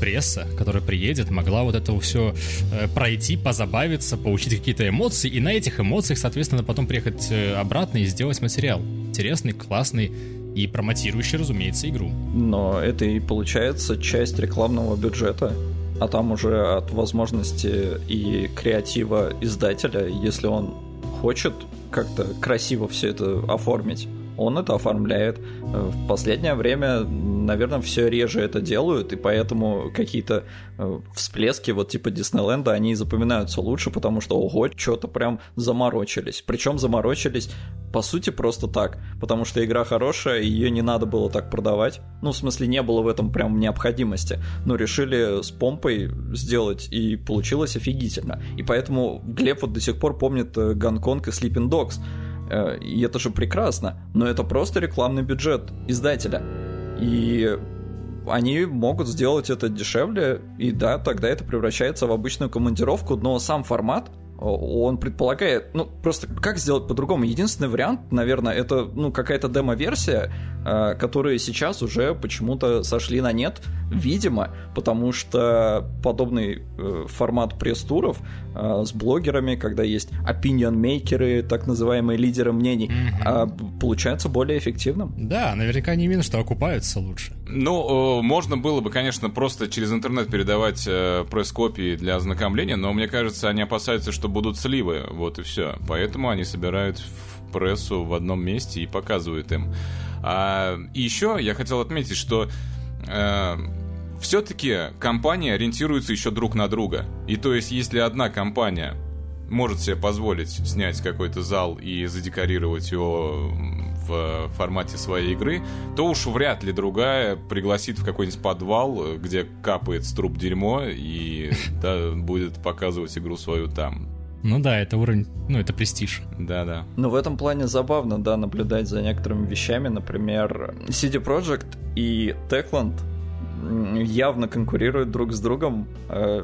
пресса, которая приедет, могла вот это все э, пройти, позабавиться, получить какие-то эмоции, и на этих эмоциях, соответственно, потом приехать э, обратно и сделать материал интересный, классный и промотирующий, разумеется, игру. Но это и получается часть рекламного бюджета, а там уже от возможности и креатива издателя, если он хочет как-то красиво все это оформить, он это оформляет. В последнее время, наверное, все реже это делают, и поэтому какие-то э, всплески вот типа Диснейленда, они запоминаются лучше, потому что, ого, что-то прям заморочились. Причем заморочились, по сути, просто так, потому что игра хорошая, ее не надо было так продавать. Ну, в смысле, не было в этом прям необходимости. Но решили с помпой сделать, и получилось офигительно. И поэтому Глеб вот до сих пор помнит э, Гонконг и Sleeping Dogs. Э, и это же прекрасно, но это просто рекламный бюджет издателя. И они могут сделать это дешевле, и да, тогда это превращается в обычную командировку, но сам формат, он предполагает, ну, просто как сделать по-другому? Единственный вариант, наверное, это, ну, какая-то демо-версия, э, которые сейчас уже почему-то сошли на нет, видимо, потому что подобный э, формат пресс-туров с блогерами, когда есть opinion-мейкеры, так называемые лидеры мнений, mm-hmm. получается более эффективным. Да, наверняка не именно, что окупаются лучше. Ну, можно было бы, конечно, просто через интернет передавать пресс-копии для ознакомления, но мне кажется, они опасаются, что будут сливы, вот и все. Поэтому они собирают в прессу в одном месте и показывают им. А, и еще я хотел отметить, что э, все-таки компании ориентируются еще друг на друга. И то есть, если одна компания может себе позволить снять какой-то зал и задекорировать его в формате своей игры, то уж вряд ли другая пригласит в какой-нибудь подвал, где капает с труб дерьмо и да, будет показывать игру свою там. Ну да, это уровень, ну это престиж. Да-да. Но в этом плане забавно, да, наблюдать за некоторыми вещами. Например, CD Projekt и Techland явно конкурируют друг с другом. Э,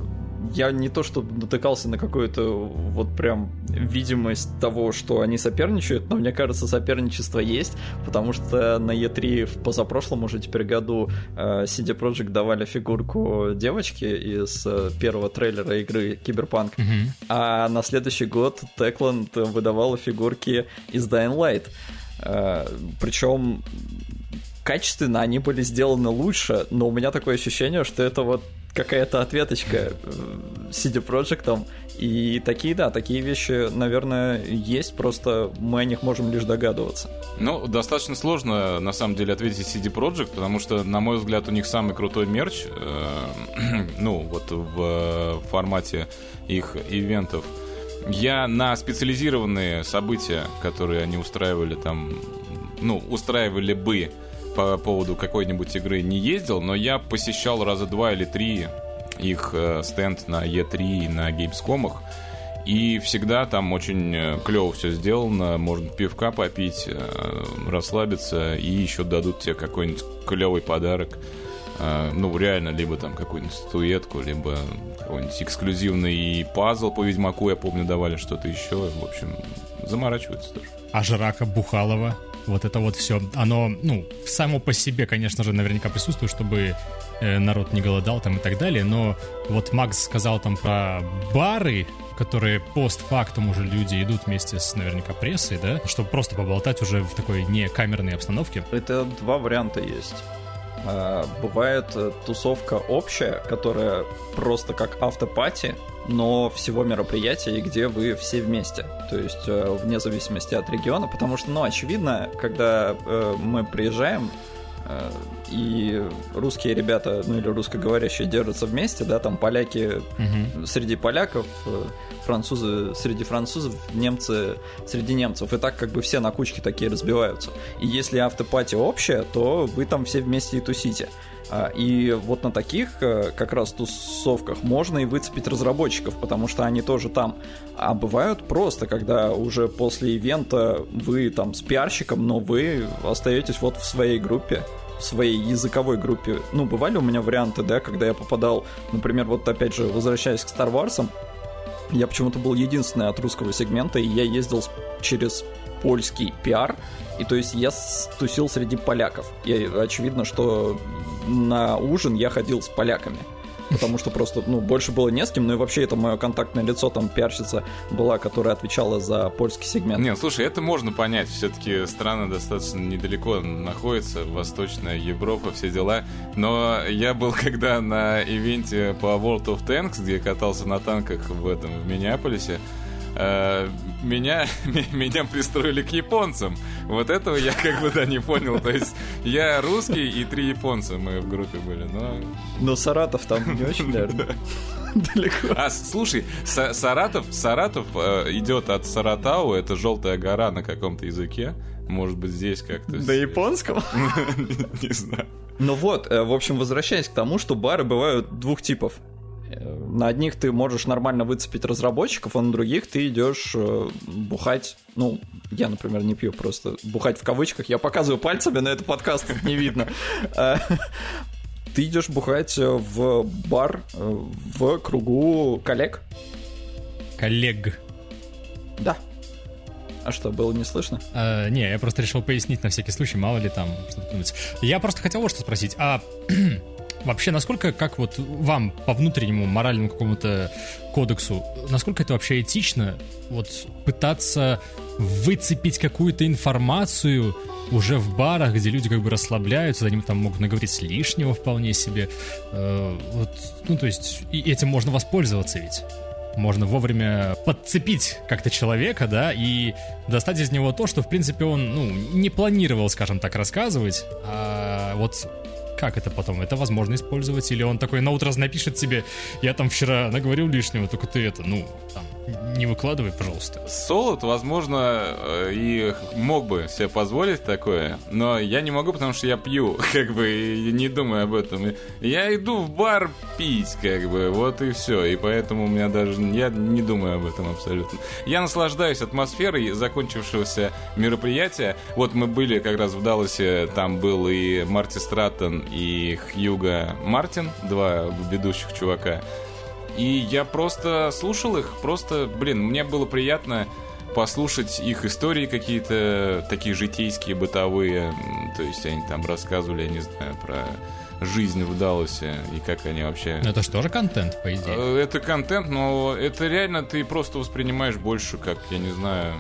я не то что натыкался на какую-то вот прям видимость того, что они соперничают, но мне кажется, соперничество есть, потому что на E3 в позапрошлом уже теперь году э, CD Projekt давали фигурку девочки из э, первого трейлера игры Киберпанк, mm-hmm. а на следующий год Techland выдавала фигурки из Dying Light. Причем качественно они были сделаны лучше, но у меня такое ощущение, что это вот какая-то ответочка э, CD Projekt. И такие, да, такие вещи, наверное, есть, просто мы о них можем лишь догадываться. Ну, достаточно сложно, на самом деле, ответить CD Projekt, потому что, на мой взгляд, у них самый крутой мерч, э, ну, вот в формате их ивентов. Я на специализированные события, которые они устраивали там, ну, устраивали бы по поводу какой-нибудь игры не ездил, но я посещал раза два или три их э, стенд на E3 и на Gamescom. И всегда там очень э, клево все сделано. Можно пивка попить, э, расслабиться, и еще дадут тебе какой-нибудь клевый подарок. Ну, реально, либо там какую-нибудь статуэтку, либо какой-нибудь эксклюзивный пазл по Ведьмаку, я помню, давали что-то еще. В общем, заморачиваются тоже. А Жрака Бухалова вот это вот все, оно, ну, само по себе, конечно же, наверняка присутствует, чтобы э, народ не голодал там и так далее, но вот Макс сказал там про бары, которые постфактум уже люди идут вместе с наверняка прессой, да, чтобы просто поболтать уже в такой не камерной обстановке. Это два варианта есть. А, бывает э, тусовка общая, которая просто как автопати, но всего мероприятия, где вы все вместе, то есть э, вне зависимости от региона, потому что, ну, очевидно, когда э, мы приезжаем, э, и русские ребята, ну или русскоговорящие держатся вместе, да, там поляки угу. среди поляков, французы среди французов, немцы среди немцев, и так как бы все на кучки такие разбиваются. И если автопати общая, то вы там все вместе и тусите. А, и вот на таких э, как раз тусовках можно и выцепить разработчиков, потому что они тоже там. А бывают просто, когда уже после ивента вы там с пиарщиком, но вы остаетесь вот в своей группе, в своей языковой группе. Ну, бывали у меня варианты, да, когда я попадал, например, вот опять же, возвращаясь к Star Wars, я почему-то был единственный от русского сегмента, и я ездил через польский пиар, и то есть я тусил среди поляков. И очевидно, что на ужин я ходил с поляками. Потому что просто, ну, больше было не с кем, ну и вообще это мое контактное лицо, там пиарщица была, которая отвечала за польский сегмент. Не, слушай, это можно понять, все-таки страна достаточно недалеко находится, Восточная Европа, все дела. Но я был когда на ивенте по World of Tanks, где катался на танках в этом, в Миннеаполисе, Э, меня, меня пристроили к японцам. Вот этого я как бы, да, не понял. То есть я русский и три японца мы в группе были, но... Но Саратов там не очень, наверное. Далеко. А, слушай, Саратов, Саратов э, идет от Саратау, это желтая гора на каком-то языке. Может быть, здесь как-то... На японском? Не знаю. Ну вот, э, в общем, возвращаясь к тому, что бары бывают двух типов. На одних ты можешь нормально выцепить разработчиков, а на других ты идешь э, бухать. Ну, я, например, не пью, просто бухать в кавычках. Я показываю пальцами, но это подкаст не видно. Э, ты идешь бухать в бар э, в кругу коллег. Коллег. Да. А что, было не слышно? А, не, я просто решил пояснить на всякий случай, мало ли там что-то. Я просто хотел вот что спросить. А вообще, насколько, как вот вам по внутреннему моральному какому-то кодексу, насколько это вообще этично вот пытаться выцепить какую-то информацию уже в барах, где люди как бы расслабляются, они там могут наговорить лишнего вполне себе. Э, вот, ну, то есть, и этим можно воспользоваться ведь. Можно вовремя подцепить как-то человека, да, и достать из него то, что, в принципе, он, ну, не планировал, скажем так, рассказывать, а вот как это потом? Это возможно использовать? Или он такой на утро напишет тебе, я там вчера наговорил лишнего, только ты это, ну, там, не выкладывай, пожалуйста. Солод, возможно, э, и мог бы себе позволить такое, но я не могу, потому что я пью, как бы, и не думаю об этом. Я иду в бар пить, как бы, вот и все. И поэтому у меня даже... Я не думаю об этом абсолютно. Я наслаждаюсь атмосферой закончившегося мероприятия. Вот мы были как раз в Далласе, там был и Марти Страттон, и Хьюга Мартин, два ведущих чувака. И я просто слушал их, просто, блин, мне было приятно послушать их истории какие-то такие житейские, бытовые. То есть они там рассказывали, я не знаю, про жизнь в Далласе и как они вообще... Это же тоже контент, по идее. Э, это контент, но это реально ты просто воспринимаешь больше как, я не знаю,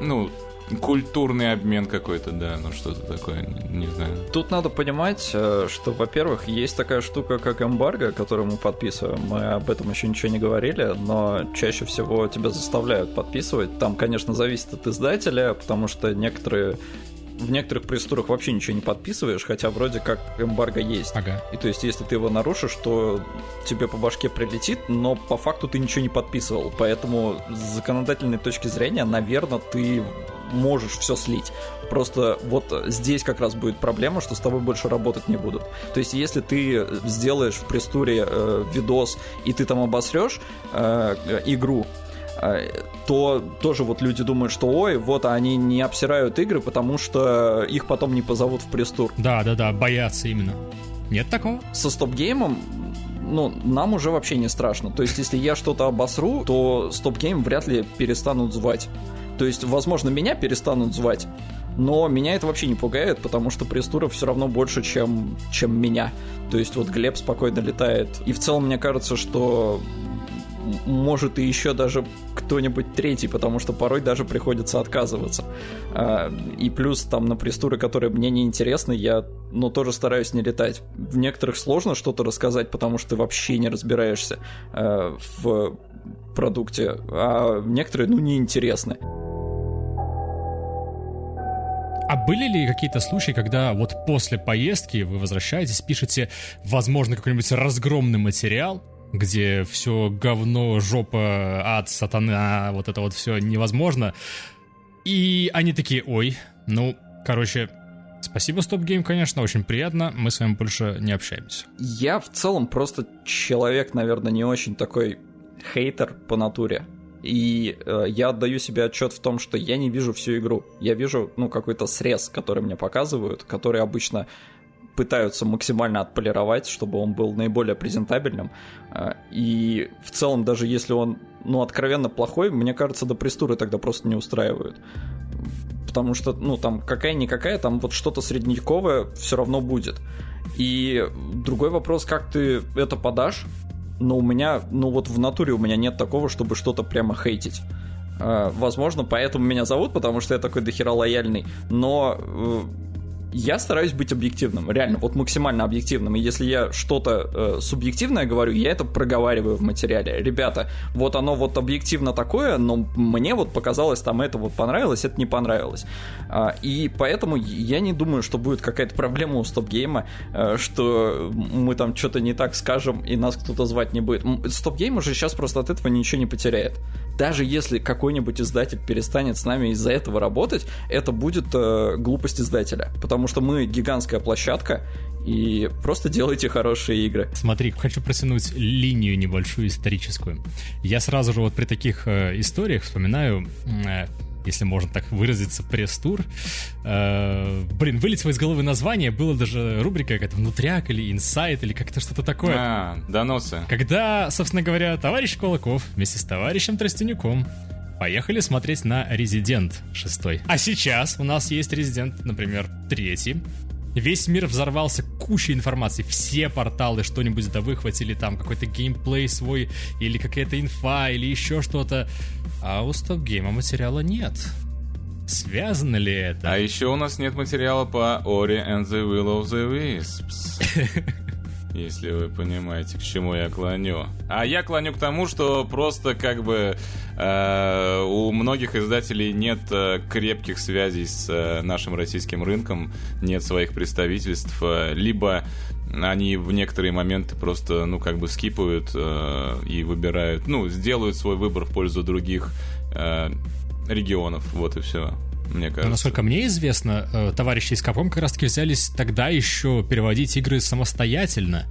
ну, Культурный обмен какой-то, да, ну что-то такое, не, не знаю. Тут надо понимать, э, что, во-первых, есть такая штука, как эмбарго, которую мы подписываем. Мы об этом еще ничего не говорили, но чаще всего тебя заставляют подписывать. Там, конечно, зависит от издателя, потому что некоторые в некоторых пресс-турах вообще ничего не подписываешь, хотя вроде как эмбарго есть. Ага. И то есть, если ты его нарушишь, то тебе по башке прилетит, но по факту ты ничего не подписывал. Поэтому с законодательной точки зрения, наверное, ты можешь все слить. Просто вот здесь как раз будет проблема, что с тобой больше работать не будут. То есть, если ты сделаешь в пресс-туре э, видос и ты там обосрешь э, игру, то тоже вот люди думают, что ой, вот они не обсирают игры, потому что их потом не позовут в пресс-тур. Да, да, да, боятся именно. Нет такого? Со StopGame ом ну, нам уже вообще не страшно. То есть, если я что-то обосру, то StopGame вряд ли перестанут звать. То есть, возможно, меня перестанут звать, но меня это вообще не пугает, потому что пресс-туров все равно больше, чем, чем меня. То есть вот Глеб спокойно летает. И в целом мне кажется, что может и еще даже кто-нибудь третий, потому что порой даже приходится отказываться. А, и плюс там на престуры, которые мне не интересны, я, ну, тоже стараюсь не летать. В некоторых сложно что-то рассказать, потому что ты вообще не разбираешься а, в продукте, а некоторые, ну, неинтересны. А были ли какие-то случаи, когда вот после поездки вы возвращаетесь, пишете, возможно, какой-нибудь разгромный материал, где все говно, жопа, ад, сатана, вот это вот все невозможно, и они такие, ой, ну, короче, Спасибо, Стоп Гейм, конечно, очень приятно. Мы с вами больше не общаемся. Я в целом просто человек, наверное, не очень такой хейтер по натуре. И э, я отдаю себе отчет в том, что я не вижу всю игру. Я вижу, ну, какой-то срез, который мне показывают, который обычно пытаются максимально отполировать, чтобы он был наиболее презентабельным. Э, и в целом, даже если он, ну, откровенно плохой, мне кажется, до престуры тогда просто не устраивают. Потому что, ну, там какая-никакая, там вот что-то средневековое все равно будет. И другой вопрос, как ты это подашь, но у меня, ну вот в натуре у меня нет такого, чтобы что-то прямо хейтить. Uh, возможно, поэтому меня зовут, потому что я такой дохера лояльный. Но uh, я стараюсь быть объективным, реально, вот максимально объективным. И если я что-то э, субъективное говорю, я это проговариваю в материале. Ребята, вот оно вот объективно такое, но мне вот показалось, там это вот понравилось, это не понравилось. А, и поэтому я не думаю, что будет какая-то проблема у StopGame а, э, что мы там что-то не так скажем, и нас кто-то звать не будет. StopGame уже сейчас просто от этого ничего не потеряет. Даже если какой-нибудь издатель перестанет с нами из-за этого работать, это будет э, глупость издателя. Потому что мы гигантская площадка, и просто делайте хорошие игры. Смотри, хочу протянуть линию небольшую историческую. Я сразу же вот при таких э, историях вспоминаю э, если можно так выразиться, пресс-тур. Э, блин, вылетело из головы название, было даже рубрика какая-то «Внутряк» или «Инсайт» или как-то что-то такое. А, доносы. Когда, собственно говоря, товарищ Кулаков вместе с товарищем Тростенюком Поехали смотреть на Резидент 6. А сейчас у нас есть Резидент, например, 3. Весь мир взорвался кучей информации. Все порталы что-нибудь да выхватили, там какой-то геймплей свой, или какая-то инфа, или еще что-то. А у стоп-гейма материала нет. Связано ли это? А еще у нас нет материала по Ori and the Will of the Wisps. Если вы понимаете, к чему я клоню. А я клоню к тому, что просто как бы э, у многих издателей нет э, крепких связей с э, нашим российским рынком, нет своих представительств, э, либо они в некоторые моменты просто, ну, как бы скипают э, и выбирают, ну, сделают свой выбор в пользу других э, регионов, вот и все. Мне кажется. Но, насколько мне известно, э, товарищи из Capcom как раз-таки взялись тогда еще переводить игры самостоятельно.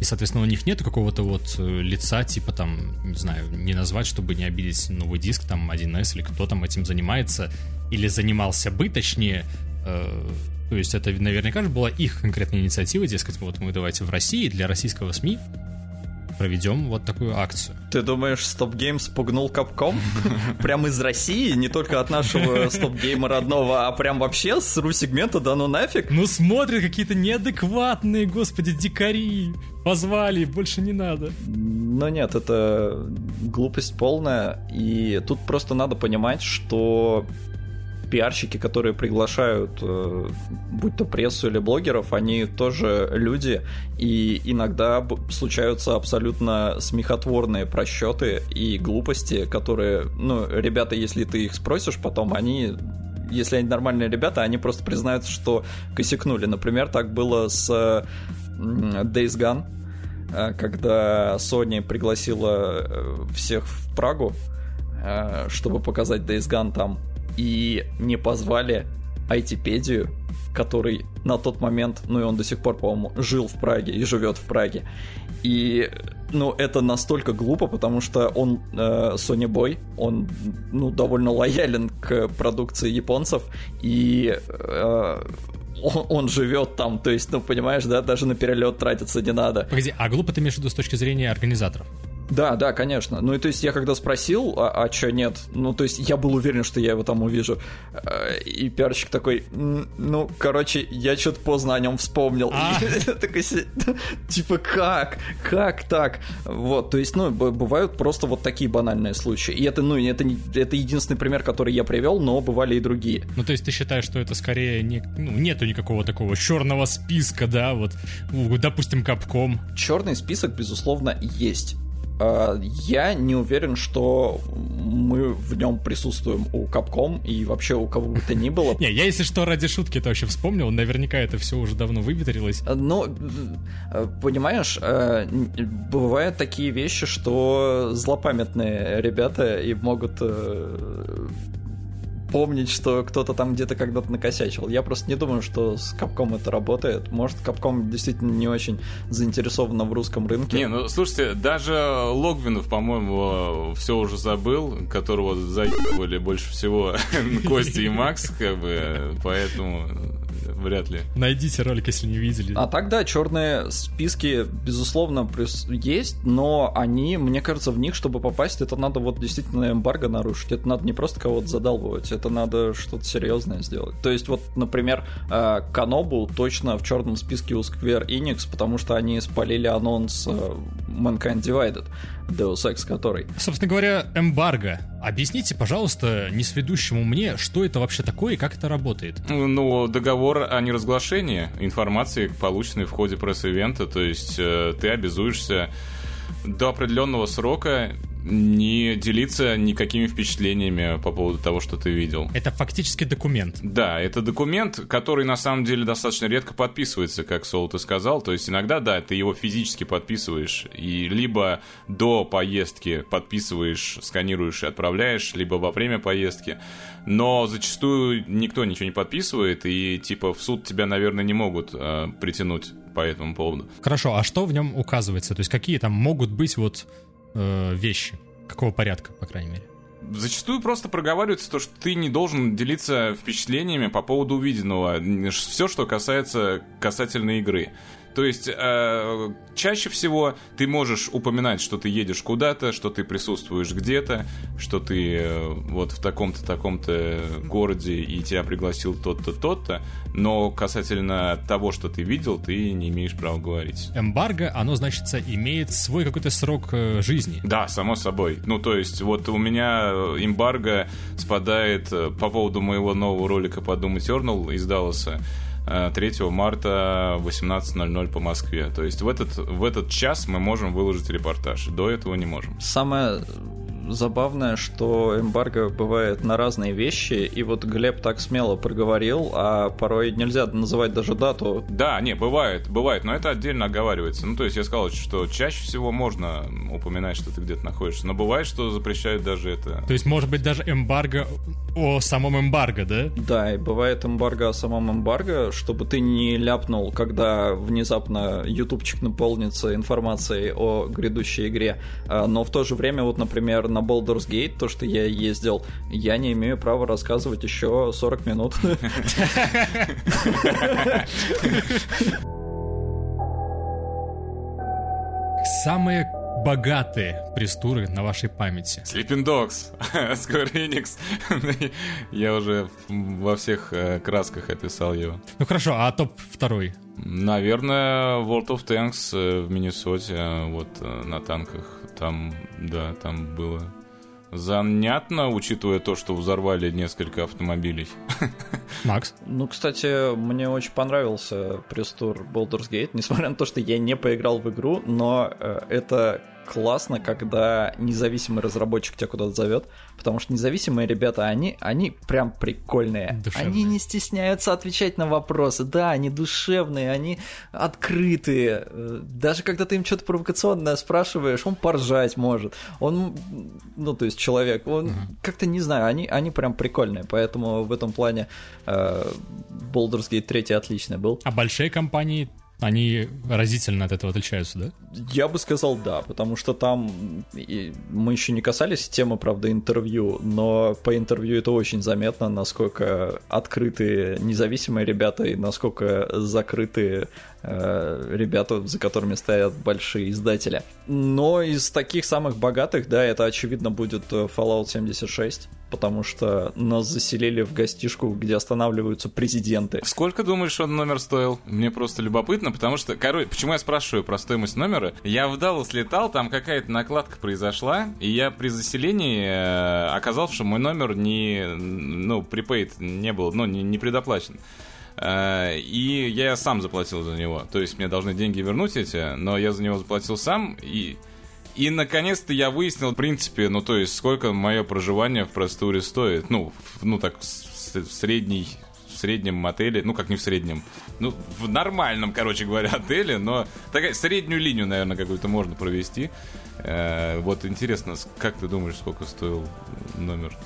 И, соответственно, у них нет какого-то вот э, лица, типа там, не знаю, не назвать, чтобы не обидеть новый диск, там, 1С, или кто там этим занимается, или занимался бы, точнее, э, то есть это наверняка же была их конкретная инициатива, дескать, вот мы давайте в России для российского СМИ проведем вот такую акцию. Ты думаешь, Stop Game спугнул Капком? Прям из России, не только от нашего Stop Game родного, а прям вообще с ру-сегмента, да ну нафиг? Ну смотрят какие-то неадекватные, господи, дикари. Позвали, больше не надо. Но нет, это глупость полная, и тут просто надо понимать, что пиарщики, которые приглашают, э, будь то прессу или блогеров, они тоже люди, и иногда случаются абсолютно смехотворные просчеты и глупости, которые, ну, ребята, если ты их спросишь потом, они если они нормальные ребята, они просто признают, что косякнули. Например, так было с Days Gone, э, когда Sony пригласила э, всех в Прагу, чтобы показать Days Gone там и не позвали айтипедию, который на тот момент, ну и он до сих пор, по-моему, жил в Праге и живет в Праге. И, ну, это настолько глупо, потому что он э, Sony Boy, он, ну, довольно лоялен к продукции японцев, и э, он, он живет там, то есть, ну, понимаешь, да, даже на перелет тратиться не надо. Погоди, а глупо ты имеешь в виду с точки зрения организаторов? Да, да, конечно. Ну и то есть я когда спросил, а, а чё нет, ну то есть я был уверен, что я его там увижу. Э, и пиарщик такой, ну, короче, я что-то поздно о нем вспомнил. А. Типа как? Как так? Вот, то есть, ну, бывают просто вот такие банальные случаи. И это, ну, это, это единственный пример, который я привел, но бывали и другие. Ну, то есть ты считаешь, что это скорее не, ну, нету никакого такого черного списка, да, вот, допустим, Капком. Черный список, безусловно, есть. А, я не уверен, что мы в нем присутствуем у Капком и вообще у кого бы то ни было. Не, я если что ради шутки это вообще вспомнил, наверняка это все уже давно выветрилось. Ну, э, понимаешь, э, бывают такие вещи, что злопамятные ребята и могут э, помнить, что кто-то там где-то когда-то накосячил. Я просто не думаю, что с Capcom это работает. Может, Capcom действительно не очень заинтересована в русском рынке. Не, ну слушайте, даже Логвинов, по-моему, все уже забыл, которого заебывали больше всего Костя и Макс, как бы, поэтому вряд ли. Найдите ролик, если не видели. А тогда черные списки, безусловно, есть, но они, мне кажется, в них, чтобы попасть, это надо вот действительно эмбарго нарушить. Это надо не просто кого-то задалбывать, это надо что-то серьезное сделать. То есть вот, например, э, Канобу точно в черном списке у Square Enix, потому что они спалили анонс э, Mankind Divided. Deus Ex который. Собственно говоря, эмбарго. Объясните, пожалуйста, несведущему мне, что это вообще такое и как это работает. Ну, договор о неразглашении информации, полученной в ходе пресс-ивента, то есть э, ты обязуешься до определенного срока не делиться никакими впечатлениями по поводу того, что ты видел. Это фактически документ. Да, это документ, который на самом деле достаточно редко подписывается, как Сол ты сказал. То есть иногда, да, ты его физически подписываешь, и либо до поездки подписываешь, сканируешь и отправляешь, либо во время поездки. Но зачастую никто ничего не подписывает, и типа в суд тебя, наверное, не могут э, притянуть по этому поводу. Хорошо, а что в нем указывается? То есть какие там могут быть вот э, вещи. Какого порядка, по крайней мере? Зачастую просто проговаривается то, что ты не должен делиться впечатлениями по поводу увиденного. Все, что касается касательно игры. То есть э, чаще всего ты можешь упоминать, что ты едешь куда-то, что ты присутствуешь где-то, что ты э, вот в таком-то, таком-то городе и тебя пригласил тот-то, тот-то, но касательно того, что ты видел, ты не имеешь права говорить. Эмбарго, оно, значит, имеет свой какой-то срок э, жизни. Да, само собой. Ну, то есть, вот у меня эмбарго спадает э, по поводу моего нового ролика по Doom Eternal из Далласа. 3 марта 18.00 по Москве. То есть в этот, в этот час мы можем выложить репортаж. До этого не можем. Самое забавное, что эмбарго бывает на разные вещи, и вот Глеб так смело проговорил, а порой нельзя называть даже дату. Да, не, бывает, бывает, но это отдельно оговаривается. Ну, то есть я сказал, что чаще всего можно упоминать, что ты где-то находишься, но бывает, что запрещают даже это. То есть, может быть, даже эмбарго о самом эмбарго, да? Да, и бывает эмбарго о самом эмбарго, чтобы ты не ляпнул, когда внезапно ютубчик наполнится информацией о грядущей игре. А, но в то же время, вот, например, на Baldur's Gate, то, что я ездил, я не имею права рассказывать еще 40 минут. Самые богатые престуры на вашей памяти? Sleeping Dogs, Square Enix. Я уже во всех э, красках описал его. Ну хорошо, а топ второй? Наверное, World of Tanks э, в Миннесоте, э, вот на танках. Там, да, там было занятно, учитывая то, что взорвали несколько автомобилей. Макс? Ну, кстати, мне очень понравился пресс-тур Baldur's Gate, несмотря на то, что я не поиграл в игру, но э, это классно, когда независимый разработчик тебя куда-то зовет, потому что независимые ребята, они, они прям прикольные. Душевные. Они не стесняются отвечать на вопросы. Да, они душевные, они открытые. Даже когда ты им что-то провокационное спрашиваешь, он поржать может. Он, ну, то есть человек, он угу. как-то, не знаю, они, они прям прикольные. Поэтому в этом плане э, Baldur's Gate 3 отличный был. А большие компании они разительно от этого отличаются, да? Я бы сказал да, потому что там мы еще не касались темы, правда, интервью, но по интервью это очень заметно, насколько открытые независимые ребята и насколько закрытые э, ребята, за которыми стоят большие издатели. Но из таких самых богатых, да, это очевидно будет Fallout 76 потому что нас заселили в гостишку, где останавливаются президенты. Сколько думаешь, он номер стоил? Мне просто любопытно, потому что, короче, почему я спрашиваю про стоимость номера? Я в Даллас летал, там какая-то накладка произошла, и я при заселении э, оказался, что мой номер не, ну, prepaid не был, ну, не, не предоплачен. Э, и я сам заплатил за него. То есть мне должны деньги вернуть эти, но я за него заплатил сам, и и, наконец-то, я выяснил, в принципе, ну, то есть, сколько мое проживание в просторе стоит. Ну, ну, так, в средней в среднем отеле, ну как не в среднем, ну в нормальном, короче говоря, отеле, но такая среднюю линию, наверное, какую-то можно провести. Э, вот интересно, как ты думаешь, сколько стоил номер?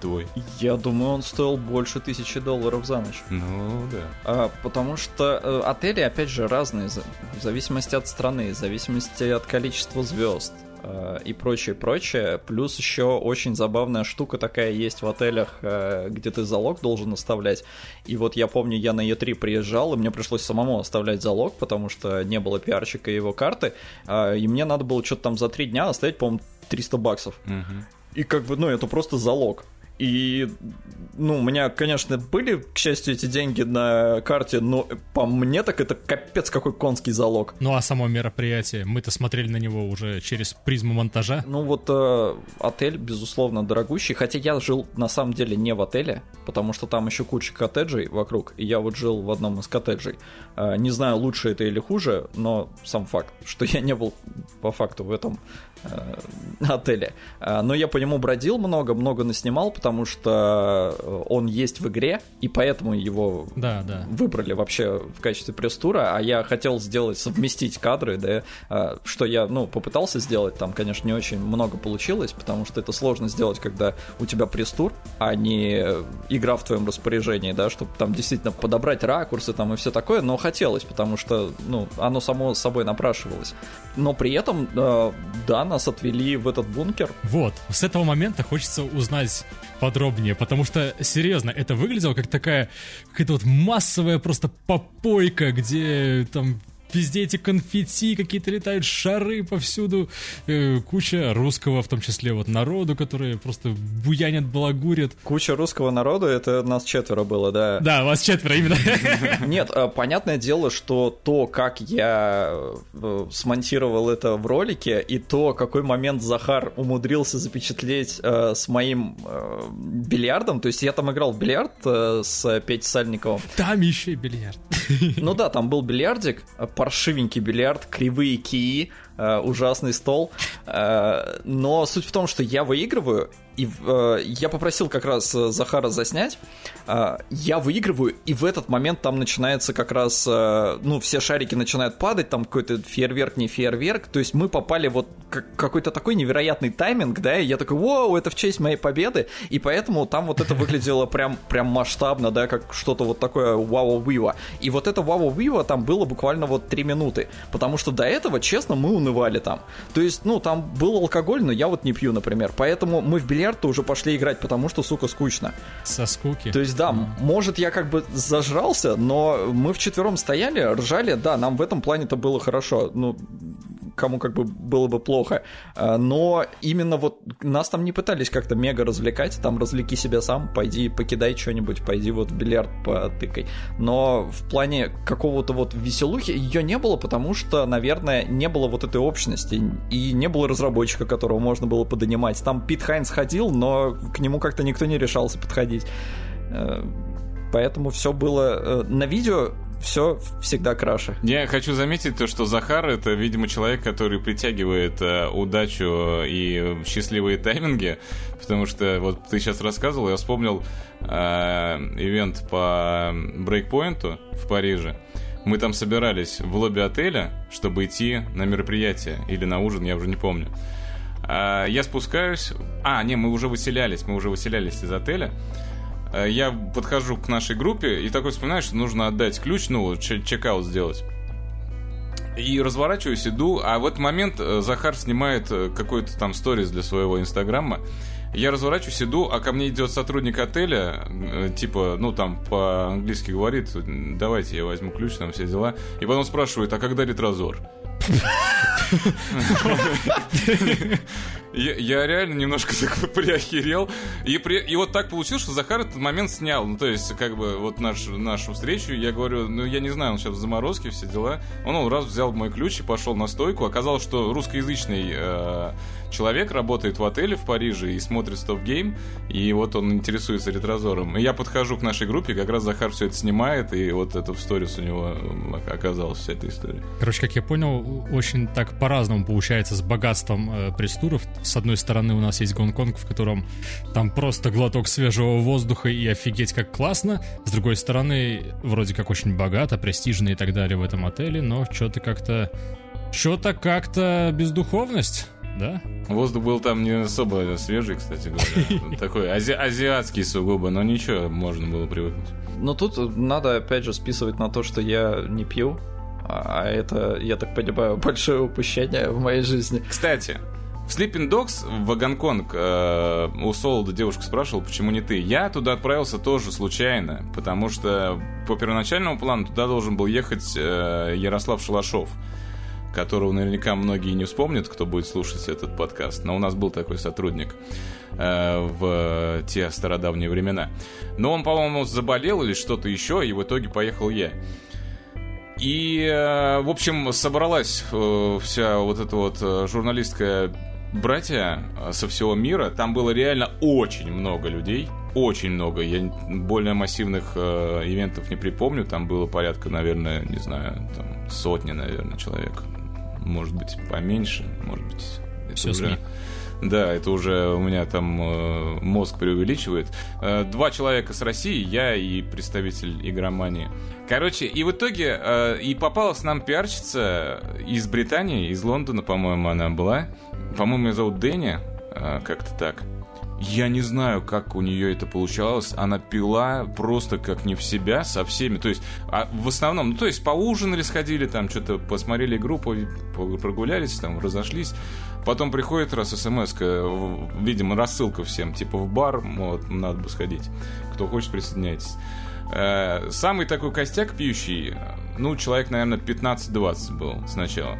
Твой? Я думаю, он стоил больше тысячи долларов за ночь. Ну, да. А, потому что э, отели, опять же, разные, в зависимости от страны, в зависимости от количества звезд э, и прочее, прочее. Плюс еще очень забавная штука такая есть в отелях, э, где ты залог должен оставлять. И вот я помню, я на Е3 приезжал, и мне пришлось самому оставлять залог, потому что не было пиарщика и его карты. Э, и мне надо было что-то там за три дня оставить, по-моему, 300 баксов. Угу. И как бы, ну, это просто залог. И, ну, у меня, конечно, были, к счастью, эти деньги на карте, но по мне так это капец какой конский залог. Ну, а само мероприятие, мы-то смотрели на него уже через призму монтажа. Ну, вот э, отель, безусловно, дорогущий, хотя я жил, на самом деле, не в отеле, потому что там еще куча коттеджей вокруг, и я вот жил в одном из коттеджей. Э, не знаю, лучше это или хуже, но сам факт, что я не был по факту в этом Э, отеле. Э, но я по нему бродил много, много наснимал, потому что э, он есть в игре, и поэтому его да, да. выбрали вообще в качестве пресс-тура, а я хотел сделать, совместить кадры, да, что я, ну, попытался сделать, там, конечно, не очень много получилось, потому что это сложно сделать, когда у тебя пресс-тур, а не игра в твоем распоряжении, да, чтобы там действительно подобрать ракурсы там и все такое, но хотелось, потому что, ну, оно само собой напрашивалось. Но при этом, да, нас отвели в этот бункер. Вот, с этого момента хочется узнать подробнее, потому что, серьезно, это выглядело как такая какая-то вот массовая просто попойка, где там везде эти конфетти какие-то летают, шары повсюду, э, куча русского, в том числе вот народу, которые просто буянят, балагурят. Куча русского народу, это нас четверо было, да? Да, вас четверо именно. Нет, а, понятное дело, что то, как я э, смонтировал это в ролике, и то, какой момент Захар умудрился запечатлеть э, с моим э, бильярдом, то есть я там играл в бильярд э, с Петей Сальниковым. Там еще и бильярд. Ну да, там был бильярдик, паршивенький бильярд, кривые кии, э, ужасный стол. Э, но суть в том, что я выигрываю, и э, я попросил как раз Захара заснять. Я выигрываю, и в этот момент там начинается как раз, ну, все шарики начинают падать, там какой-то фейерверк, не фейерверк. То есть мы попали вот какой-то такой невероятный тайминг, да, и я такой, вау, это в честь моей победы. И поэтому там вот это выглядело прям, прям масштабно, да, как что-то вот такое вау-вива. И вот это вау-вива там было буквально вот 3 минуты. Потому что до этого, честно, мы унывали там. То есть, ну, там был алкоголь, но я вот не пью, например. Поэтому мы в бильярд бильярд-то уже пошли играть, потому что, сука, скучно. Со скуки. То есть, да, mm. может, я как бы зажрался, но мы вчетвером стояли, ржали, да, нам в этом плане-то было хорошо. Ну, кому как бы было бы плохо. А, но именно вот нас там не пытались как-то мега развлекать, там развлеки себя сам, пойди покидай что-нибудь, пойди вот в бильярд потыкай. Но в плане какого-то вот веселухи ее не было, потому что, наверное, не было вот этой общности и не было разработчика, которого можно было подонимать. Там Пит Хайнс ходил, но к нему как-то никто не решался подходить. Э, поэтому все было э, на видео все всегда краше. Я хочу заметить то, что Захар это, видимо, человек, который притягивает э, удачу и счастливые тайминги, потому что вот ты сейчас рассказывал, я вспомнил э, ивент по брейкпоинту в Париже. Мы там собирались в лобби отеля, чтобы идти на мероприятие или на ужин, я уже не помню. А, я спускаюсь... А, не, мы уже выселялись, мы уже выселялись из отеля. Э, я подхожу к нашей группе и такой вспоминаю, что нужно отдать ключ, ну, чекаут сделать. И разворачиваюсь, иду, а в этот момент э, Захар снимает э, какой-то там сторис для своего инстаграма. Я разворачиваюсь, иду, а ко мне идет сотрудник отеля, типа, ну там по-английски говорит, давайте я возьму ключ, там все дела. И потом спрашивает, а когда ретрозор? Я, я реально немножко так приохерел. И, при, и вот так получилось, что Захар этот момент снял. Ну, то есть, как бы, вот наш, нашу встречу, я говорю, ну, я не знаю, он сейчас в заморозке, все дела. Он, он раз взял мой ключ и пошел на стойку. Оказалось, что русскоязычный э, человек работает в отеле в Париже и смотрит Stop Game, и вот он интересуется ретрозором. И я подхожу к нашей группе, как раз Захар все это снимает, и вот это в сторис у него оказалась вся эта история. Короче, как я понял, очень так по-разному получается с богатством э, пресс-туров. С одной стороны, у нас есть Гонконг, в котором там просто глоток свежего воздуха и офигеть как классно. С другой стороны, вроде как очень богато, престижно и так далее в этом отеле, но что-то как-то... Что-то как-то бездуховность да? Воздух был там не особо свежий, кстати говоря. Такой ази азиатский сугубо, но ничего, можно было привыкнуть. Но тут надо, опять же, списывать на то, что я не пью. А это, я так понимаю, большое упущение в моей жизни. Кстати, в Sleeping Dogs в Гонконг э, у Солода девушка спрашивала, почему не ты. Я туда отправился тоже случайно, потому что по первоначальному плану туда должен был ехать э, Ярослав Шалашов которого наверняка многие не вспомнят, кто будет слушать этот подкаст, но у нас был такой сотрудник э, в те стародавние времена. Но он, по-моему, заболел или что-то еще, и в итоге поехал я. И, э, в общем, собралась э, вся вот эта вот журналистская братья э, со всего мира. Там было реально очень много людей. Очень много. Я более массивных э, ивентов не припомню. Там было порядка, наверное, не знаю, там сотни, наверное, человек может быть, поменьше, может быть... Все уже... СМИ. Да, это уже у меня там э, мозг преувеличивает. Э, два человека с России, я и представитель игромании. Короче, и в итоге э, и попалась нам пиарщица из Британии, из Лондона, по-моему, она была. По-моему, ее зовут Дэнни, э, как-то так. Я не знаю, как у нее это получалось. Она пила просто как не в себя со всеми. То есть, а в основном, ну, то есть, поужинали, сходили, там, что-то посмотрели игру, прогулялись, там, разошлись. Потом приходит раз смс видимо, рассылка всем, типа, в бар, вот, надо бы сходить. Кто хочет, присоединяйтесь. Э, самый такой костяк пьющий, ну, человек, наверное, 15-20 был сначала.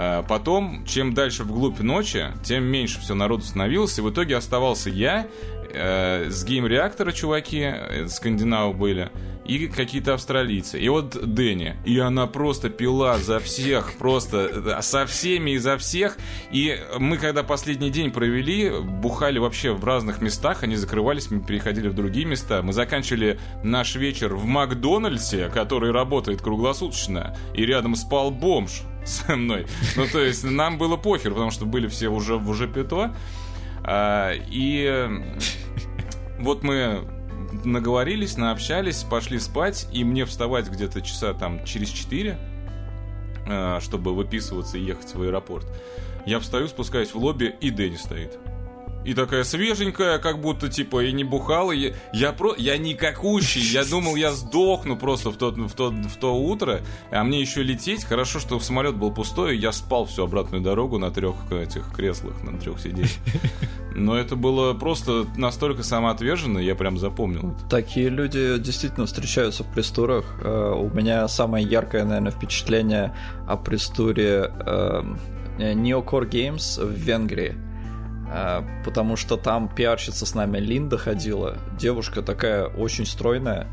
А потом, чем дальше вглубь ночи, тем меньше все народу становилось, и в итоге оставался я, э, с гейм-реактора чуваки, э, скандинавы были, и какие-то австралийцы. И вот Дэнни. И она просто пила за всех, просто со всеми и за всех. И мы, когда последний день провели, бухали вообще в разных местах, они закрывались, мы переходили в другие места. Мы заканчивали наш вечер в Макдональдсе, который работает круглосуточно, и рядом спал бомж со мной. Ну, то есть, нам было похер, потому что были все уже, уже пито. А, и вот мы наговорились, наобщались, пошли спать, и мне вставать где-то часа там через 4, э, чтобы выписываться и ехать в аэропорт. Я встаю, спускаюсь в лобби, и Дэнни стоит. И такая свеженькая, как будто, типа, и не бухала. Я, я, про, я никакущий. Я думал, я сдохну просто в то, в, то, в то утро. А мне еще лететь. Хорошо, что самолет был пустой. И я спал всю обратную дорогу на трех этих креслах, на трех сиденьях. Но это было просто настолько самоотверженно, я прям запомнил. Такие люди действительно встречаются в престурах. Э, у меня самое яркое, наверное, впечатление о престуре э, Neocore Games в Венгрии потому что там пиарщица с нами Линда ходила. Девушка такая очень стройная,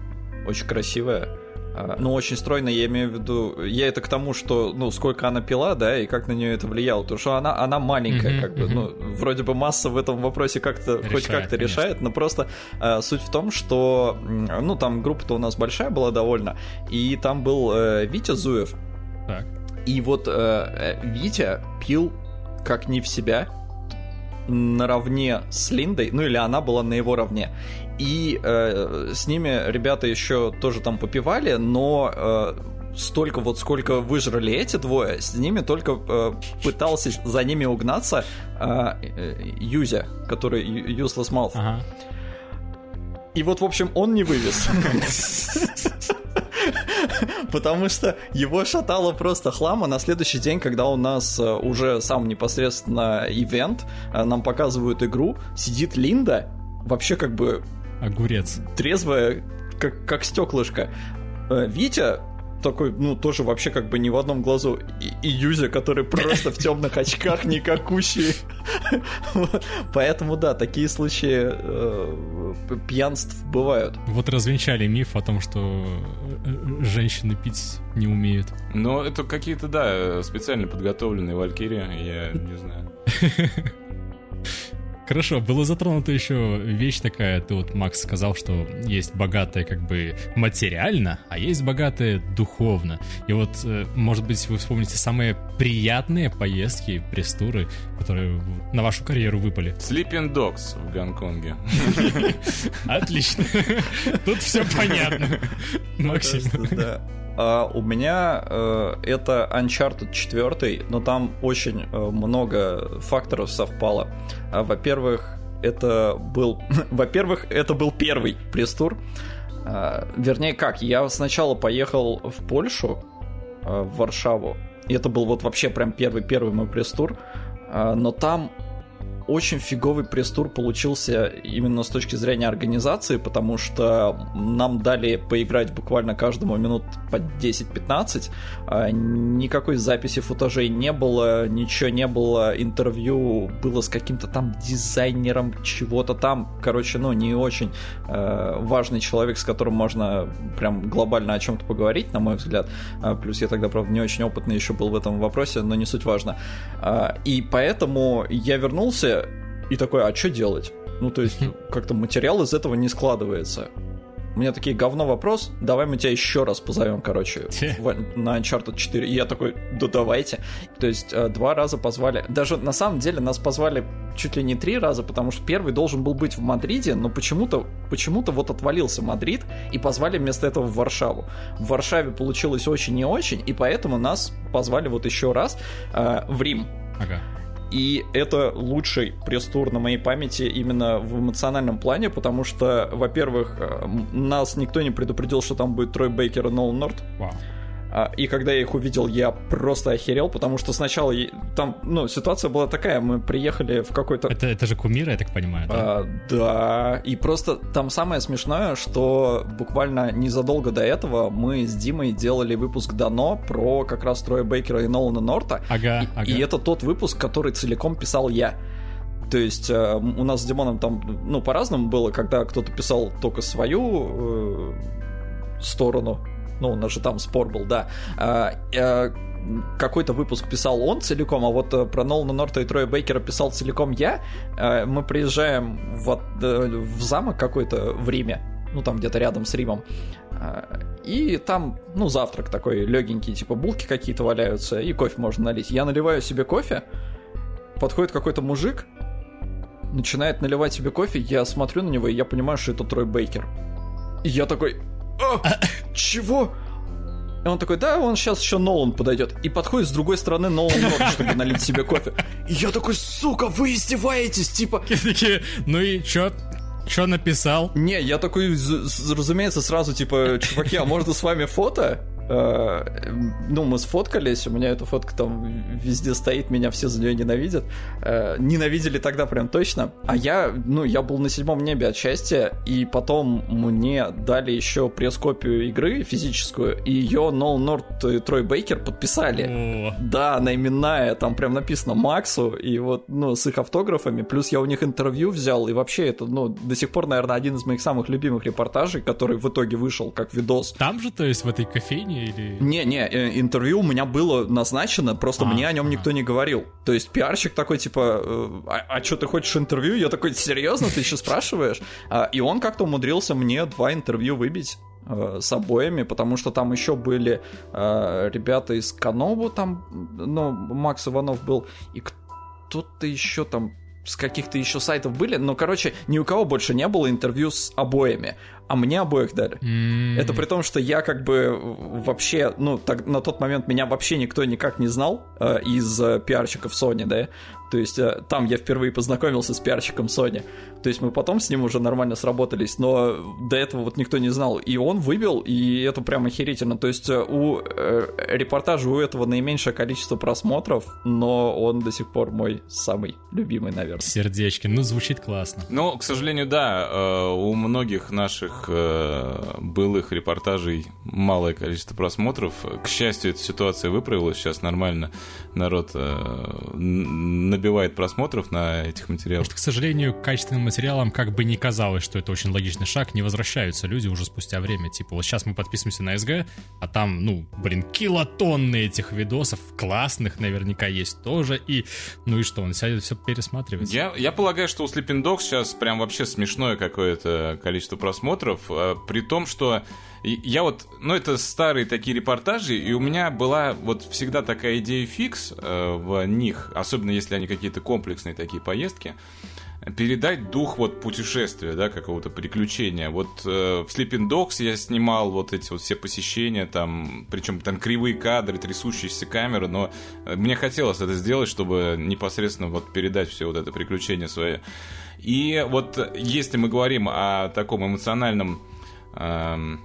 очень красивая. А, ну, очень стройная, я имею в виду... Я это к тому, что, ну, сколько она пила, да, и как на нее это влияло. Потому что она, она маленькая, mm-hmm, как бы, ну, вроде бы масса в этом вопросе как-то, решает, хоть как-то конечно. решает, но просто э, суть в том, что, ну, там группа-то у нас большая была довольно, и там был э, Витя Зуев. Так. И вот э, Витя пил как не в себя, наравне с Линдой, ну или она была на его равне. И э, с ними ребята еще тоже там попивали, но э, столько вот сколько выжрали эти двое, с ними только э, пытался за ними угнаться э, э, Юзя, который Useless Mouth. Ага. И вот, в общем, он не вывез. Потому что его шатало просто хлама. На следующий день, когда у нас э, уже сам непосредственно ивент, э, нам показывают игру, сидит Линда, вообще как бы... Огурец. Трезвая, как, как стеклышко. Э, Витя такой, ну, тоже вообще как бы не в одном глазу. И, и Юзя, который просто в темных очках никакущий. Поэтому, да, такие случаи э, пьянств бывают. Вот развенчали миф о том, что э, женщины пить не умеют. Но это какие-то, да, специально подготовленные валькирии, я не знаю. Хорошо, было затронуто еще вещь такая, ты вот, Макс, сказал, что есть богатое как бы материально, а есть богатое духовно. И вот, э, может быть, вы вспомните самые приятные поездки, престуры, которые на вашу карьеру выпали. Sleeping Dogs в Гонконге. Отлично. Тут все понятно. Максим. Да. Uh, у меня uh, это Uncharted 4, но там очень uh, много факторов совпало. Во-первых, это был, во-первых, это был первый пресс-тур. Вернее, как? Я сначала поехал в Польшу, в Варшаву. И это был вот вообще прям первый первый мой пресс-тур. Но там очень фиговый пресс-тур получился именно с точки зрения организации, потому что нам дали поиграть буквально каждому минут по 10-15, а никакой записи футажей не было, ничего не было, интервью было с каким-то там дизайнером чего-то там, короче, ну, не очень э, важный человек, с которым можно прям глобально о чем-то поговорить, на мой взгляд, а, плюс я тогда, правда, не очень опытный еще был в этом вопросе, но не суть важно. А, и поэтому я вернулся, и такой, а что делать? Ну, то есть, как-то материал из этого не складывается. У меня такие говно вопрос, давай мы тебя еще раз позовем, короче, в, на Uncharted 4. И я такой, да давайте. То есть э, два раза позвали. Даже на самом деле нас позвали чуть ли не три раза, потому что первый должен был быть в Мадриде, но почему-то почему-то вот отвалился Мадрид и позвали вместо этого в Варшаву. В Варшаве получилось очень не очень, и поэтому нас позвали вот еще раз э, в Рим. Ага. И это лучший пресс-тур на моей памяти именно в эмоциональном плане, потому что, во-первых, э, нас никто не предупредил, что там будет Трой Бейкер и Нолан Норт. Wow. А, и когда я их увидел, я просто охерел, потому что сначала там, ну, ситуация была такая, мы приехали в какой-то... Это, это же кумиры, я так понимаю, да? А, да, и просто там самое смешное, что буквально незадолго до этого мы с Димой делали выпуск Дано про как раз Троя Бейкера и Нолана Норта. Ага, и, ага. И это тот выпуск, который целиком писал я. То есть э, у нас с Димоном там, ну, по-разному было, когда кто-то писал только свою э, сторону, ну, у нас же там спор был, да. А, э, какой-то выпуск писал он целиком, а вот э, про Нолана Норта и Троя Бейкера писал целиком я. Э, мы приезжаем в, в замок какой-то в Риме, ну там где-то рядом с Римом. И там, ну, завтрак такой легенький, типа булки какие-то валяются, и кофе можно налить. Я наливаю себе кофе, подходит какой-то мужик, начинает наливать себе кофе, я смотрю на него, и я понимаю, что это Трой Бейкер. И я такой, а, чего? И он такой, да, он сейчас еще Нолан подойдет. И подходит с другой стороны Нолан Норт, чтобы налить себе кофе. И я такой, сука, вы издеваетесь, типа... Такие, ну и чё, Чё написал? Не, я такой, разумеется, сразу типа, чуваки, а можно с вами фото? Э, ну, мы сфоткались, у меня эта фотка там везде стоит, меня все за нее ненавидят. Э, ненавидели тогда прям точно. А я, ну, я был на седьмом небе от счастья, и потом мне дали еще пресс-копию игры физическую, и ее Нол Норт и Трой Бейкер подписали. О. Да, она именная, там прям написано Максу, и вот, ну, с их автографами, плюс я у них интервью взял, и вообще это, ну, до сих пор, наверное, один из моих самых любимых репортажей, который в итоге вышел как видос. Там же, то есть, в этой кофейне или... Не-не, э, интервью у меня было назначено, просто а, мне о нем никто не говорил. То есть пиарщик такой, типа, э, а, а что ты хочешь интервью? Я такой, серьезно, ты еще спрашиваешь? А, и он как-то умудрился мне два интервью выбить э, с обоими, потому что там еще были э, ребята из Канову, там, ну, Макс Иванов был, и кто-то еще там с каких-то еще сайтов были, но, короче, ни у кого больше не было интервью с обоими а мне обоих дали. Mm-hmm. Это при том, что я как бы вообще, ну, так, на тот момент меня вообще никто никак не знал э, из э, пиарщиков Sony, да, то есть э, там я впервые познакомился с пиарщиком Sony, то есть мы потом с ним уже нормально сработались, но до этого вот никто не знал, и он выбил, и это прям охерительно, то есть э, у э, репортажа у этого наименьшее количество просмотров, но он до сих пор мой самый любимый, наверное. Сердечки, ну звучит классно. Ну, к сожалению, да, э, у многих наших наших э, былых репортажей малое количество просмотров. К счастью, эта ситуация выправилась. Сейчас нормально народ э, набивает просмотров на этих материалах. Потому что, к сожалению, к качественным материалам, как бы не казалось, что это очень логичный шаг, не возвращаются люди уже спустя время. Типа, вот сейчас мы подписываемся на СГ, а там, ну, блин, килотонны этих видосов, классных наверняка есть тоже, и, ну и что, он сядет все пересматривать. Я, я полагаю, что у Sleeping Dogs сейчас прям вообще смешное какое-то количество просмотров, просмотров, э, при том, что я вот, ну это старые такие репортажи, и у меня была вот всегда такая идея фикс э, в них, особенно если они какие-то комплексные такие поездки, передать дух вот путешествия, да, какого-то приключения. Вот э, в Sleeping Dogs я снимал вот эти вот все посещения, там, причем там кривые кадры, трясущиеся камеры, но мне хотелось это сделать, чтобы непосредственно вот передать все вот это приключение свое. И вот если мы говорим о таком эмоциональном э,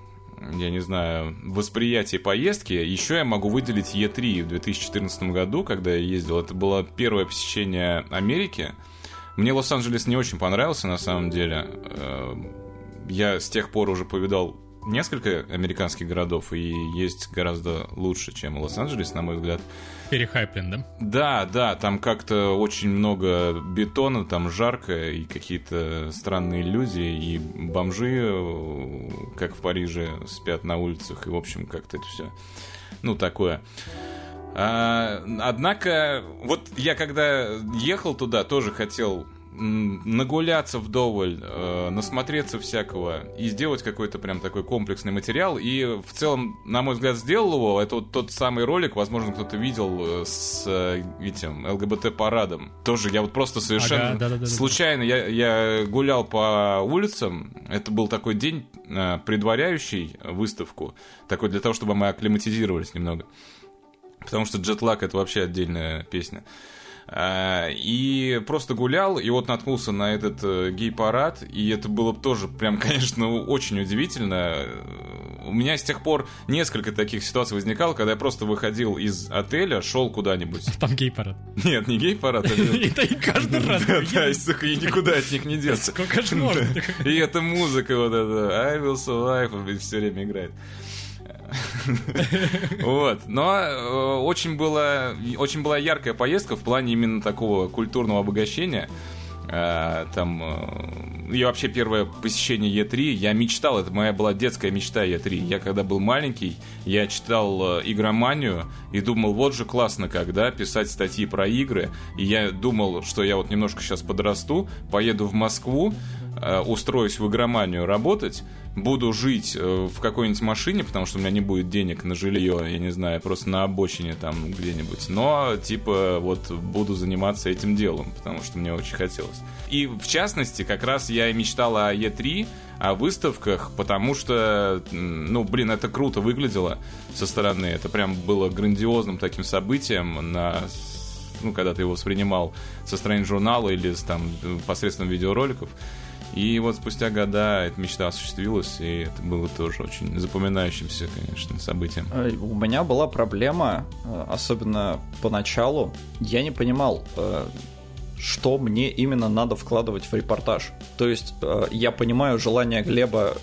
я не знаю, восприятии поездки, еще я могу выделить Е3 в 2014 году, когда я ездил. Это было первое посещение Америки. Мне Лос-Анджелес не очень понравился, на самом деле. Э, я с тех пор уже повидал несколько американских городов, и есть гораздо лучше, чем Лос-Анджелес, на мой взгляд. Перехайплен, да? Да, да, там как-то очень много бетона, там жарко, и какие-то странные иллюзии, и бомжи, как в Париже, спят на улицах, и, в общем, как-то это все, ну, такое. А, однако, вот я когда ехал туда, тоже хотел нагуляться вдоволь, э, насмотреться всякого и сделать какой-то прям такой комплексный материал. И в целом, на мой взгляд, сделал его. Это вот тот самый ролик, возможно, кто-то видел э, с э, этим ЛГБТ-парадом. Тоже я вот просто совершенно ага, да, да, да, случайно я, я гулял по улицам. Это был такой день, э, предваряющий выставку. Такой для того, чтобы мы акклиматизировались немного. Потому что джетлаг это вообще отдельная песня. А, и просто гулял, и вот наткнулся на этот э, гей-парад, и это было тоже прям, конечно, очень удивительно. У меня с тех пор несколько таких ситуаций возникало, когда я просто выходил из отеля, шел куда-нибудь. Там гей-парад. Нет, не гей-парад. Это и каждый раз. Да, и никуда от них не деться. Сколько же можно? И эта музыка вот эта, I will survive, все время играет. Вот. Но э, очень была, очень была яркая поездка в плане именно такого культурного обогащения. Э, там э, и вообще первое посещение Е3, я мечтал, это моя была детская мечта Е3. Я когда был маленький, я читал игроманию и думал, вот же классно, когда писать статьи про игры. И я думал, что я вот немножко сейчас подрасту, поеду в Москву, устроюсь в игроманию работать, буду жить э, в какой-нибудь машине, потому что у меня не будет денег на жилье, я не знаю, просто на обочине там где-нибудь. Но, типа, вот буду заниматься этим делом, потому что мне очень хотелось. И, в частности, как раз я и мечтала о Е3, о выставках, потому что, ну, блин, это круто выглядело со стороны. Это прям было грандиозным таким событием на ну, когда ты его воспринимал со страниц журнала или там посредством видеороликов. И вот спустя года эта мечта осуществилась, и это было тоже очень запоминающимся, конечно, событием. Э, у меня была проблема, э, особенно поначалу, я не понимал, э, что мне именно надо вкладывать в репортаж. То есть я понимаю желание Глеба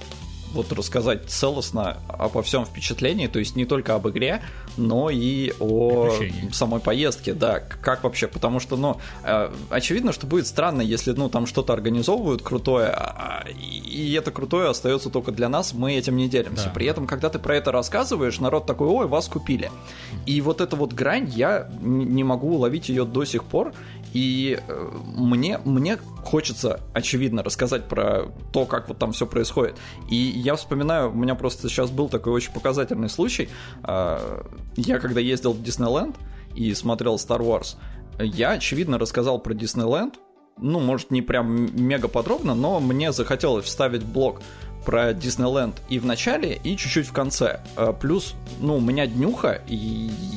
вот рассказать целостно обо всем впечатлении, то есть не только об игре, но и о самой поездке, да, как вообще, потому что, ну, э, очевидно, что будет странно, если, ну, там что-то организовывают крутое, а, и это крутое остается только для нас, мы этим не делимся. Да. При этом, когда ты про это рассказываешь, народ такой, ой, вас купили. И вот эта вот грань, я не могу уловить ее до сих пор, и э, мне, мне хочется, очевидно, рассказать про то, как вот там все происходит. И я вспоминаю, у меня просто сейчас был такой очень показательный случай. А, я когда ездил в Диснейленд и смотрел Star Wars, я, очевидно, рассказал про Диснейленд, ну, может, не прям мега подробно, но мне захотелось вставить блок про Диснейленд и в начале, и чуть-чуть в конце. А, плюс, ну, у меня днюха, и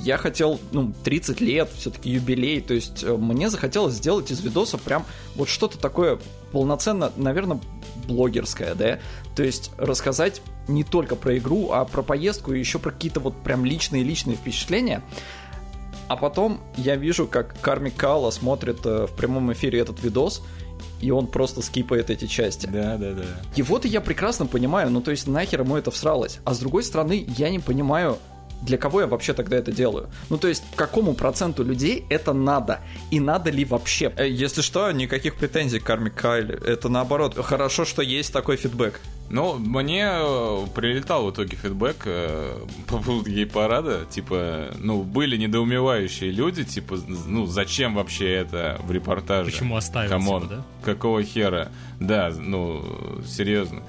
я хотел, ну, 30 лет, все-таки юбилей, то есть э, мне захотелось сделать из видоса прям вот что-то такое полноценно, наверное, блогерское, да, то есть рассказать не только про игру, а про поездку и еще про какие-то вот прям личные-личные впечатления. А потом я вижу, как Карми Кала смотрит э, в прямом эфире этот видос, и он просто скипает эти части. Да, да, да. Его-то я прекрасно понимаю, ну то есть нахер ему это всралось. А с другой стороны, я не понимаю, для кого я вообще тогда это делаю? Ну, то есть, какому проценту людей это надо? И надо ли вообще? Э, если что, никаких претензий к Карми Кайле. Это наоборот, хорошо, что есть такой фидбэк. Ну, мне э, прилетал в итоге фидбэк э, по поводу гей-парада. Типа, ну, были недоумевающие люди, типа, ну, зачем вообще это в репортаже? Почему оставил come on, да? какого хера? Да, ну, серьезно.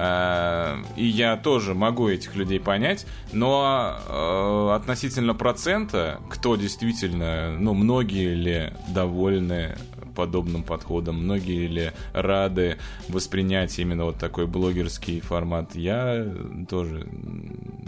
А, и я тоже могу этих людей понять, но э, относительно процента, кто действительно, ну, многие ли довольны подобным подходом, многие ли рады воспринять именно вот такой блогерский формат, я тоже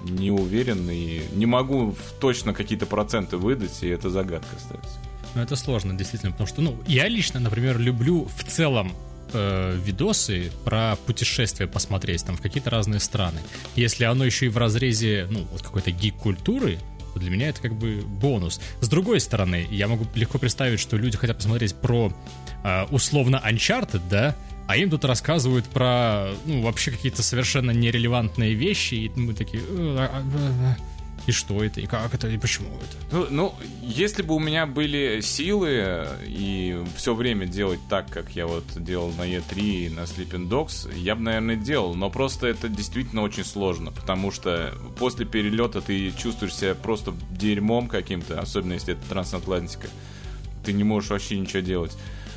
не уверен и не могу точно какие-то проценты выдать, и это загадка остается. Ну, это сложно, действительно, потому что, ну, я лично, например, люблю в целом э, видосы про путешествия посмотреть там в какие-то разные страны. Если оно еще и в разрезе, ну, вот какой-то гик-культуры, для меня это как бы бонус. С другой стороны, я могу легко представить, что люди хотят посмотреть про э, условно Uncharted, да, а им тут рассказывают про, ну, вообще какие-то совершенно нерелевантные вещи, и мы такие... «Э, и что это, и как это, и почему это. Ну, ну, если бы у меня были силы и все время делать так, как я вот делал на E3 и на Sleeping Dogs, я бы, наверное, делал, но просто это действительно очень сложно, потому что после перелета ты чувствуешь себя просто дерьмом каким-то, особенно если это трансатлантика. Ты не можешь вообще ничего делать.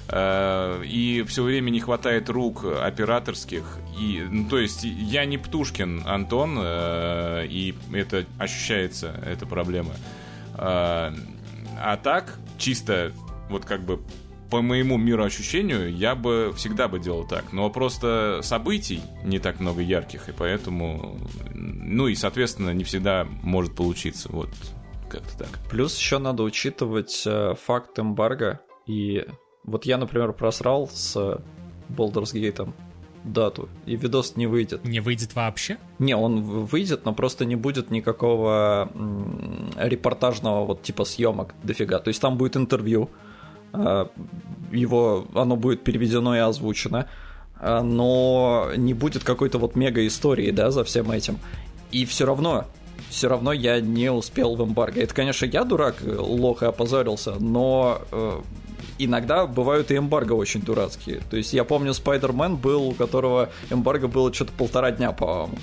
Э, и все время не хватает рук операторских. И, ну, то есть я не Птушкин, Антон, э, и это ощущается, эта проблема. Э, а так, чисто вот как бы по моему мироощущению, я бы всегда бы делал так. Но просто событий не так много ярких, и поэтому, ну и, соответственно, не всегда может получиться. Вот как-то так. Плюс еще надо учитывать факт эмбарго. И вот я, например, просрал с Baldur's Gate дату, и видос не выйдет. Не выйдет вообще? Не, он выйдет, но просто не будет никакого репортажного вот типа съемок дофига. То есть там будет интервью, э, его, оно будет переведено и озвучено, э, но не будет какой-то вот мега истории, да, за всем этим. И все равно все равно я не успел в эмбарго. Это, конечно, я дурак, лох и опозорился, но э, иногда бывают и эмбарго очень дурацкие. То есть я помню, Спайдермен был, у которого эмбарго было что-то полтора дня, по-моему.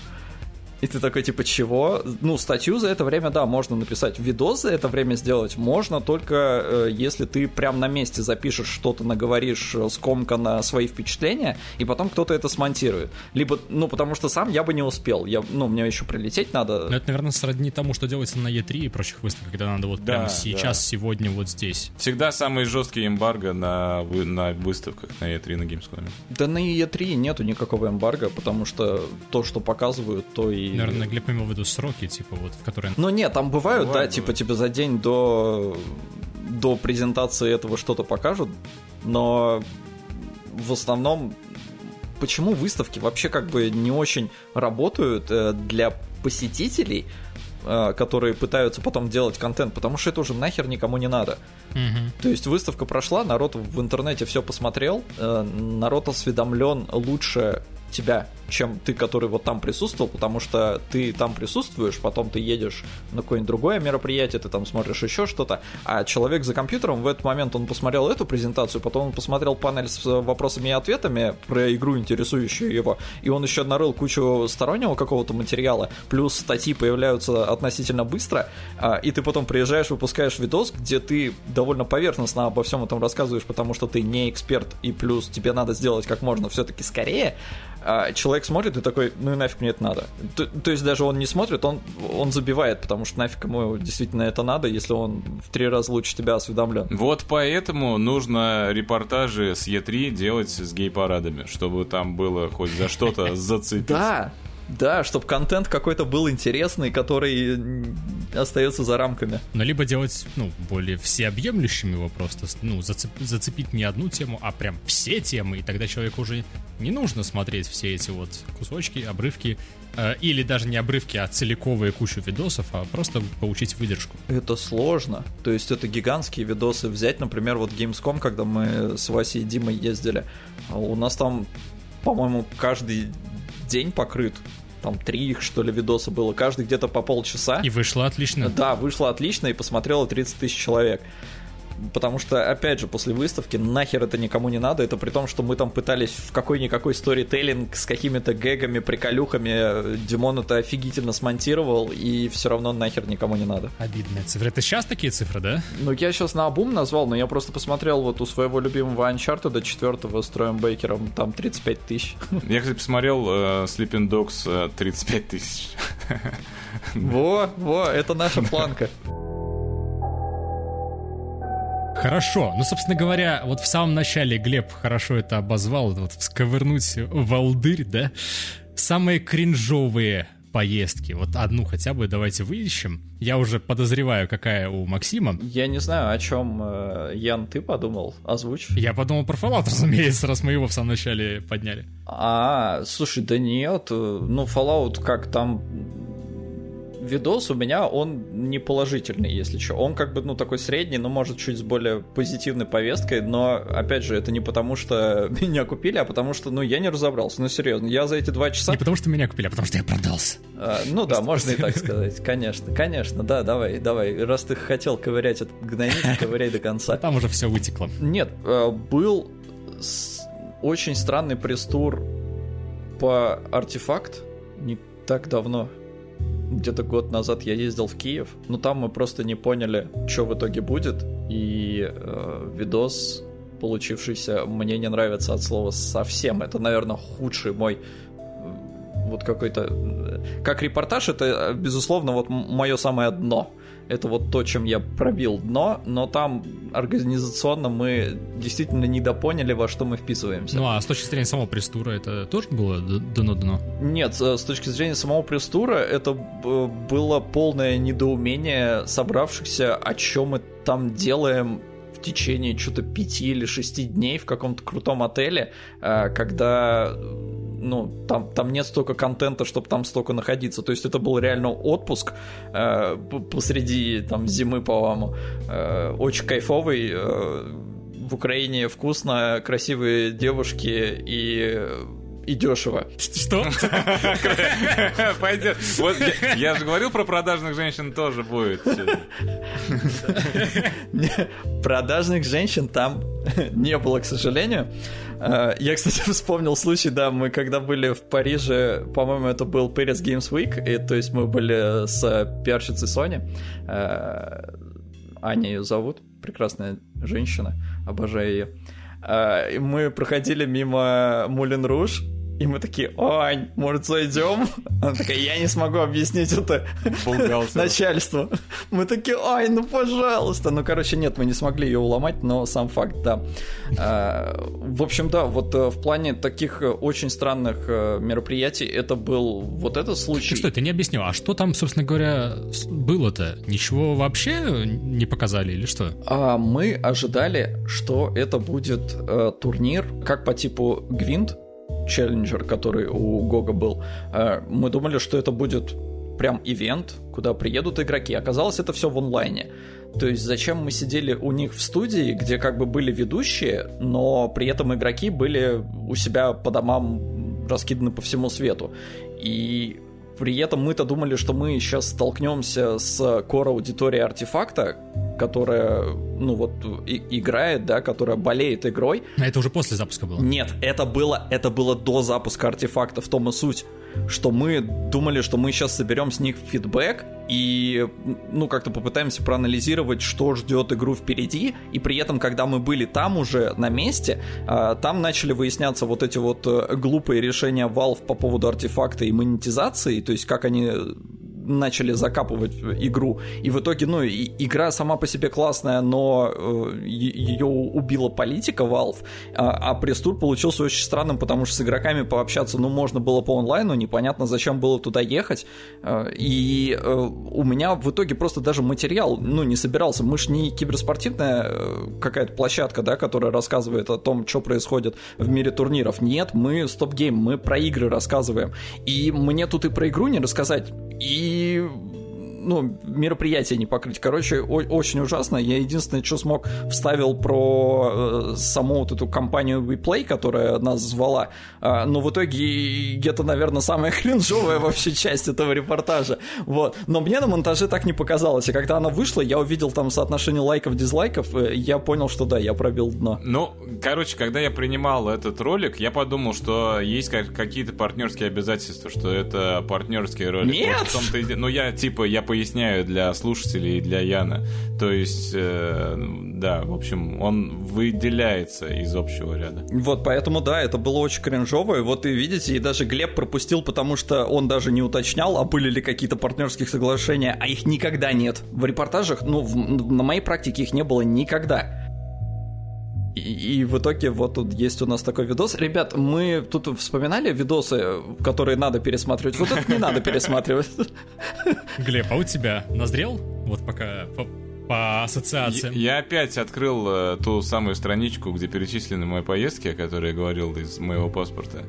И ты такой, типа, чего? Ну, статью за это время, да, можно написать. Видос за это время сделать можно только э, если ты прям на месте запишешь что-то, наговоришь э, скомка на свои впечатления, и потом кто-то это смонтирует. Либо, ну, потому что сам я бы не успел. Я, ну, мне еще прилететь надо. Ну, это, наверное, сродни тому, что делается на E3 и прочих выставках, когда надо вот да, прямо сейчас, да. сегодня, вот здесь. Всегда самый жесткий эмбарго на, на выставках на E3 на Gamescom. Да на E3 нету никакого эмбарго, потому что то, что показывают, то и Наверное, Глеб имел в виду сроки, типа, вот, в которые... Ну нет, там бывают, бывает, да, типа, бывает. типа, тебе за день до, до презентации этого что-то покажут, но в основном почему выставки вообще как бы не очень работают э, для посетителей, э, которые пытаются потом делать контент, потому что это уже нахер никому не надо. Угу. То есть выставка прошла, народ в интернете все посмотрел, э, народ осведомлен лучше тебя, чем ты, который вот там присутствовал, потому что ты там присутствуешь, потом ты едешь на какое-нибудь другое мероприятие, ты там смотришь еще что-то, а человек за компьютером в этот момент он посмотрел эту презентацию, потом он посмотрел панель с вопросами и ответами про игру, интересующую его, и он еще нарыл кучу стороннего какого-то материала, плюс статьи появляются относительно быстро, а, и ты потом приезжаешь, выпускаешь видос, где ты довольно поверхностно обо всем этом рассказываешь, потому что ты не эксперт, и плюс тебе надо сделать как можно все-таки скорее, а человек смотрит и такой, ну и нафиг мне это надо. То, то есть даже он не смотрит, он, он забивает, потому что нафиг ему действительно это надо, если он в три раза лучше тебя осведомлен. Вот поэтому нужно репортажи с Е3 делать с гей-парадами, чтобы там было хоть за что-то зацепить. Да, да, чтобы контент какой-то был интересный, который остается за рамками. Ну, либо делать, ну, более всеобъемлющим его просто, ну, зацеп, зацепить не одну тему, а прям все темы, и тогда человеку уже не нужно смотреть все эти вот кусочки, обрывки, э, или даже не обрывки, а целиковые кучу видосов, а просто получить выдержку. Это сложно. То есть это гигантские видосы. Взять, например, вот Gamescom, когда мы с Васей и Димой ездили, у нас там, по-моему, каждый день покрыт там три их, что ли, видоса было, каждый где-то по полчаса. И вышло отлично. Да, вышло отлично, и посмотрело 30 тысяч человек потому что, опять же, после выставки нахер это никому не надо, это при том, что мы там пытались в какой-никакой сторителлинг с какими-то гэгами, приколюхами, Димон это офигительно смонтировал, и все равно нахер никому не надо. Обидная цифра. Это сейчас такие цифры, да? Ну, я сейчас на обум назвал, но я просто посмотрел вот у своего любимого Uncharted 4 с Троем Бейкером, там 35 тысяч. Я, кстати, посмотрел uh, Sleeping Dogs uh, 35 тысяч. Во, во, это наша планка. Хорошо. Ну, собственно говоря, вот в самом начале Глеб хорошо это обозвал, вот всковырнуть волдырь, да? Самые кринжовые поездки. Вот одну хотя бы давайте выищем. Я уже подозреваю, какая у Максима. Я не знаю, о чем, э, Ян, ты подумал? Озвучь. Я подумал про Fallout, разумеется, раз мы его в самом начале подняли. А, слушай, да нет. Э, ну, Fallout как там видос у меня, он не положительный, если что. Он как бы, ну, такой средний, но может чуть с более позитивной повесткой, но, опять же, это не потому, что меня купили, а потому что, ну, я не разобрался. Ну, серьезно, я за эти два часа... Не потому, что меня купили, а потому, что я продался. А, ну да, можно и так сказать, конечно, конечно, да, давай, давай. Раз ты хотел ковырять этот гнойник, ковыряй до конца. Там уже все вытекло. Нет, а, был очень странный престур по артефакт не так давно где-то год назад я ездил в Киев, но там мы просто не поняли, что в итоге будет, и э, видос получившийся мне не нравится от слова совсем. Это, наверное, худший мой Вот какой-то... Как репортаж, это, безусловно, вот мое самое дно. Это вот то, чем я пробил дно, но там организационно мы действительно недопоняли, во что мы вписываемся. Ну а с точки зрения самого пресс-тура это тоже было дно-дно? Нет, с точки зрения самого пресс-тура это было полное недоумение собравшихся, о чем мы там делаем в течение что-то пяти или шести дней в каком-то крутом отеле, э, когда ну, там, там нет столько контента, чтобы там столько находиться. То есть это был реально отпуск э, посреди там зимы, по-моему. Э, очень кайфовый. Э, в Украине вкусно, красивые девушки и и дешево. Что? Пойдет. Вот я, я же говорил про продажных женщин тоже будет. Продажных женщин там не было, к сожалению. А, я, кстати, вспомнил случай, да, мы когда были в Париже, по-моему, это был Paris Games Week, и то есть мы были с пиарщицей Sony, а, Аня ее зовут, прекрасная женщина, обожаю ее. А, и мы проходили мимо Мулин Руж, и мы такие, Ань, может, зайдем? Она такая, я не смогу объяснить это начальству. Мы такие, Ань, ну пожалуйста. Ну, короче, нет, мы не смогли ее уломать, но сам факт, да. А, в общем, да, вот э, в плане таких э, очень странных э, мероприятий это был вот этот случай. Ты что, ты не объяснил, а что там, собственно говоря, было-то? Ничего вообще не показали или что? А мы ожидали, что это будет турнир, как по типу Гвинт, челленджер, который у Гога был, э, мы думали, что это будет прям ивент, куда приедут игроки. Оказалось, это все в онлайне. То есть зачем мы сидели у них в студии, где как бы были ведущие, но при этом игроки были у себя по домам раскиданы по всему свету. И при этом мы-то думали, что мы сейчас столкнемся с кор-аудиторией артефакта, которая, ну вот, и, играет, да, которая болеет игрой. А это уже после запуска было? Нет, это было, это было до запуска артефакта, в том и суть что мы думали, что мы сейчас соберем с них фидбэк и, ну, как-то попытаемся проанализировать, что ждет игру впереди, и при этом, когда мы были там уже на месте, а, там начали выясняться вот эти вот э, глупые решения Valve по поводу артефакта и монетизации, то есть как они начали закапывать игру. И в итоге, ну, и, игра сама по себе классная, но э, ее убила политика Valve, а, а пресс-тур получился очень странным, потому что с игроками пообщаться, ну, можно было по онлайну, непонятно, зачем было туда ехать. Э, и э, у меня в итоге просто даже материал, ну, не собирался. Мы ж не киберспортивная э, какая-то площадка, да, которая рассказывает о том, что происходит в мире турниров. Нет, мы стоп-гейм, мы про игры рассказываем. И мне тут и про игру не рассказать, и и ну, мероприятие не покрыть. Короче, очень ужасно. Я единственное, что смог, вставил про э, саму вот эту компанию WePlay, которая нас звала. Э, но в итоге это, наверное, самая кринжовая вообще часть этого репортажа. Вот. Но мне на монтаже так не показалось. И когда она вышла, я увидел там соотношение лайков-дизлайков, э, я понял, что да, я пробил дно. Ну, короче, когда я принимал этот ролик, я подумал, что есть какие-то партнерские обязательства, что это партнерский ролик. Нет! Вот ну, я, типа, я поясняю для слушателей и для Яна. То есть, э, да, в общем, он выделяется из общего ряда. Вот, поэтому, да, это было очень кринжово. И вот и видите, и даже Глеб пропустил, потому что он даже не уточнял, а были ли какие-то партнерские соглашения, а их никогда нет. В репортажах, ну, в, на моей практике их не было никогда. И, и в итоге вот тут есть у нас такой видос. Ребят, мы тут вспоминали видосы, которые надо пересматривать. Вот это не надо пересматривать. Глеб, а у тебя назрел? Вот пока по, по ассоциациям. Я, я опять открыл э, ту самую страничку, где перечислены мои поездки, о которой я говорил из моего паспорта.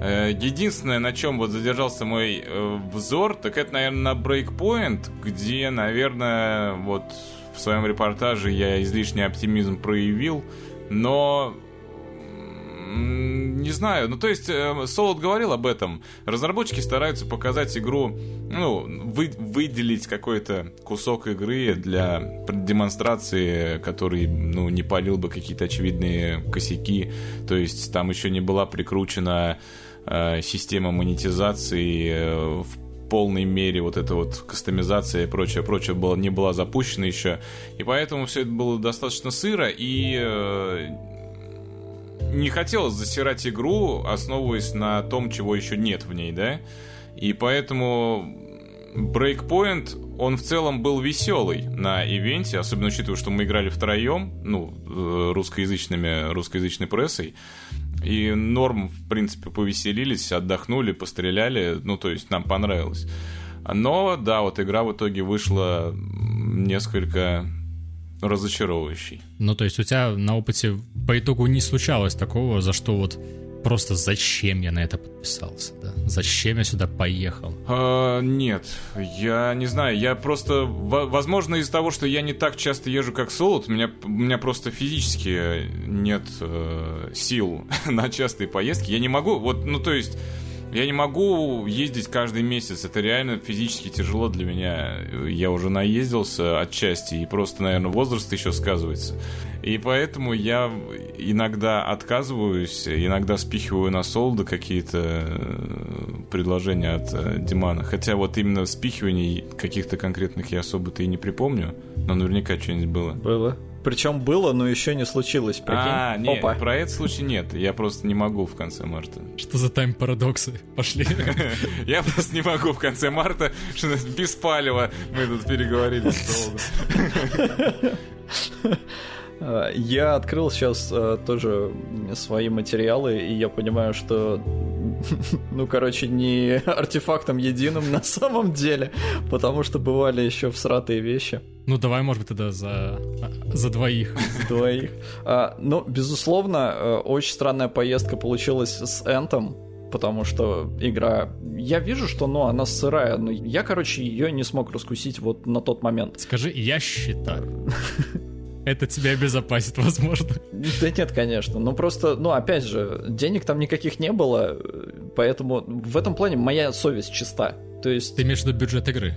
Э, единственное, на чем вот задержался мой э, взор, так это, наверное, на Breakpoint, где, наверное, вот в своем репортаже я излишний оптимизм проявил но не знаю, ну то есть э, Солод говорил об этом. Разработчики стараются показать игру, ну, вы, выделить какой-то кусок игры для демонстрации, который, ну, не полил бы какие-то очевидные косяки. То есть там еще не была прикручена э, система монетизации э, в полной мере вот эта вот кастомизация и прочее, прочее было, не была запущена еще. И поэтому все это было достаточно сыро, и э, не хотелось засирать игру, основываясь на том, чего еще нет в ней, да? И поэтому Breakpoint, он в целом был веселый на ивенте, особенно учитывая, что мы играли втроем, ну, э, русскоязычными, русскоязычной прессой. И норм, в принципе, повеселились, отдохнули, постреляли, ну, то есть нам понравилось. Но, да, вот игра в итоге вышла несколько разочаровывающей. Ну, то есть у тебя на опыте по итогу не случалось такого, за что вот просто зачем я на это подписался, да? Зачем я сюда поехал? А, нет, я не знаю, я просто, возможно, из-за того, что я не так часто езжу, как Солод, у меня, у меня просто физически нет э, сил на частые поездки. Я не могу, вот, ну, то есть я не могу ездить каждый месяц. Это реально физически тяжело для меня. Я уже наездился отчасти, и просто, наверное, возраст еще сказывается. И поэтому я иногда отказываюсь, иногда спихиваю на солда какие-то э, предложения от э, Димана. Хотя вот именно спихиваний каких-то конкретных я особо-то и не припомню. Но наверняка что-нибудь было. Было. Причем было, но еще не случилось, прикинь. А, нет, Опа. про этот случай нет. Я просто не могу в конце марта. Что за тайм-парадоксы? Пошли. Я просто не могу в конце марта, что без палева мы тут переговорили а, я открыл сейчас а, тоже свои материалы, и я понимаю, что, ну, короче, не артефактом единым на самом деле, потому что бывали еще всратые вещи. Ну, давай, может быть, тогда за, за двоих. За двоих. А, ну, безусловно, э, очень странная поездка получилась с Энтом, потому что игра... Я вижу, что, ну, она сырая, но я, короче, ее не смог раскусить вот на тот момент. Скажи, я считаю. Это тебя обезопасит, возможно. Да нет, конечно. Ну просто, ну опять же, денег там никаких не было, поэтому в этом плане моя совесть чиста. То есть... Ты имеешь в виду бюджет игры?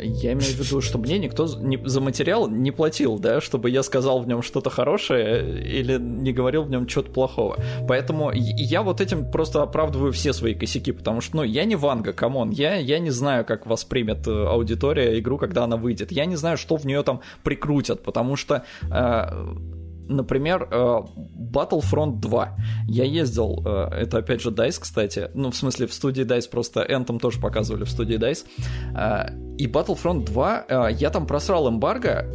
Я имею в виду, что мне никто не, за материал не платил, да, чтобы я сказал в нем что-то хорошее или не говорил в нем чего-то плохого. Поэтому я вот этим просто оправдываю все свои косяки, потому что, ну, я не Ванга, come on, я, я не знаю, как воспримет э, аудитория игру, когда она выйдет. Я не знаю, что в нее там прикрутят, потому что э, например, э, Battlefront 2. Я ездил, э, это опять же DICE, кстати, ну, в смысле, в студии DICE, просто Anthem тоже показывали в студии DICE. Э, и Battlefront 2, я там просрал эмбарго,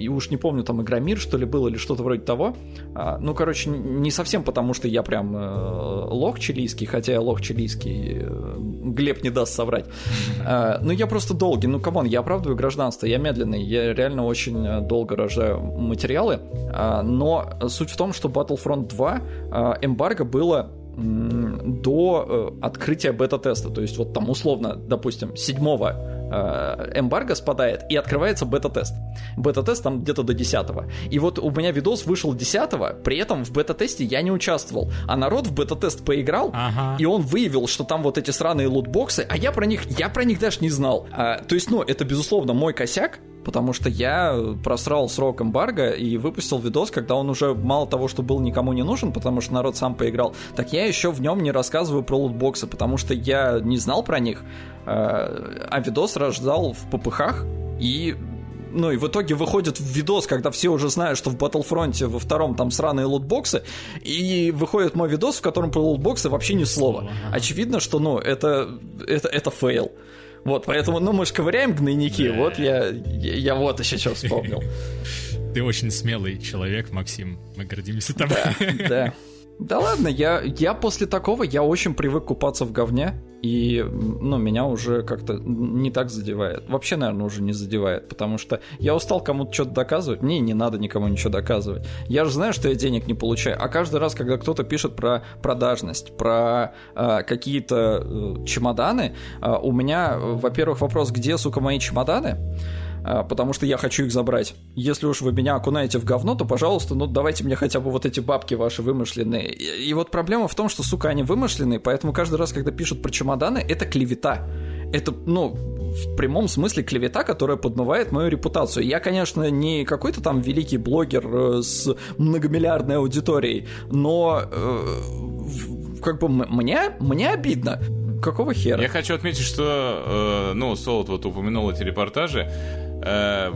и уж не помню, там Игромир, что ли, был или что-то вроде того. А, ну, короче, не совсем потому, что я прям э, лох чилийский, хотя я лох чилийский, э, Глеб не даст соврать. А, ну, я просто долгий, ну, come on, я оправдываю гражданство, я медленный, я реально очень э, долго рожаю материалы, а, но суть в том, что Battlefront 2 а, эмбарго было до э, открытия бета-теста. То есть вот там условно, допустим, 7 э, эмбарго спадает и открывается бета-тест. Бета-тест там где-то до 10 И вот у меня видос вышел 10 при этом в бета-тесте я не участвовал. А народ в бета-тест поиграл, ага. и он выявил, что там вот эти сраные лутбоксы, а я про них, я про них даже не знал. А, то есть, ну, это безусловно мой косяк, потому что я просрал срок эмбарго и выпустил видос, когда он уже мало того, что был никому не нужен, потому что народ сам поиграл, так я еще в нем не рассказываю про лутбоксы, потому что я не знал про них, а, а видос рождал впопыхах, и ну и в итоге выходит видос, когда все уже знают, что в Battlefront во втором там сраные лутбоксы, и выходит мой видос, в котором про лутбоксы вообще ни слова. Очевидно, что, ну, это, это, это фейл. Вот, поэтому, ну, мы же ковыряем гнойники, да. вот я, я, я вот еще что вспомнил. Ты очень смелый человек, Максим, мы гордимся тобой. Да, да. Да ладно, я, я после такого, я очень привык купаться в говне, и, ну, меня уже как-то не так задевает. Вообще, наверное, уже не задевает, потому что я устал кому-то что-то доказывать, мне не надо никому ничего доказывать. Я же знаю, что я денег не получаю, а каждый раз, когда кто-то пишет про продажность, про э, какие-то э, чемоданы, э, у меня, во-первых, вопрос, где, сука, мои чемоданы? А, потому что я хочу их забрать. Если уж вы меня окунаете в говно, то, пожалуйста, ну давайте мне хотя бы вот эти бабки ваши вымышленные. И, и вот проблема в том, что, сука, они вымышленные, поэтому каждый раз, когда пишут про чемоданы, это клевета. Это, ну, в прямом смысле клевета, которая подмывает мою репутацию. Я, конечно, не какой-то там великий блогер э, с многомиллиардной аудиторией, но э, как бы мне, мне обидно. Какого хера? Я хочу отметить, что, э, ну, Солод вот упомянул эти репортажи. Э,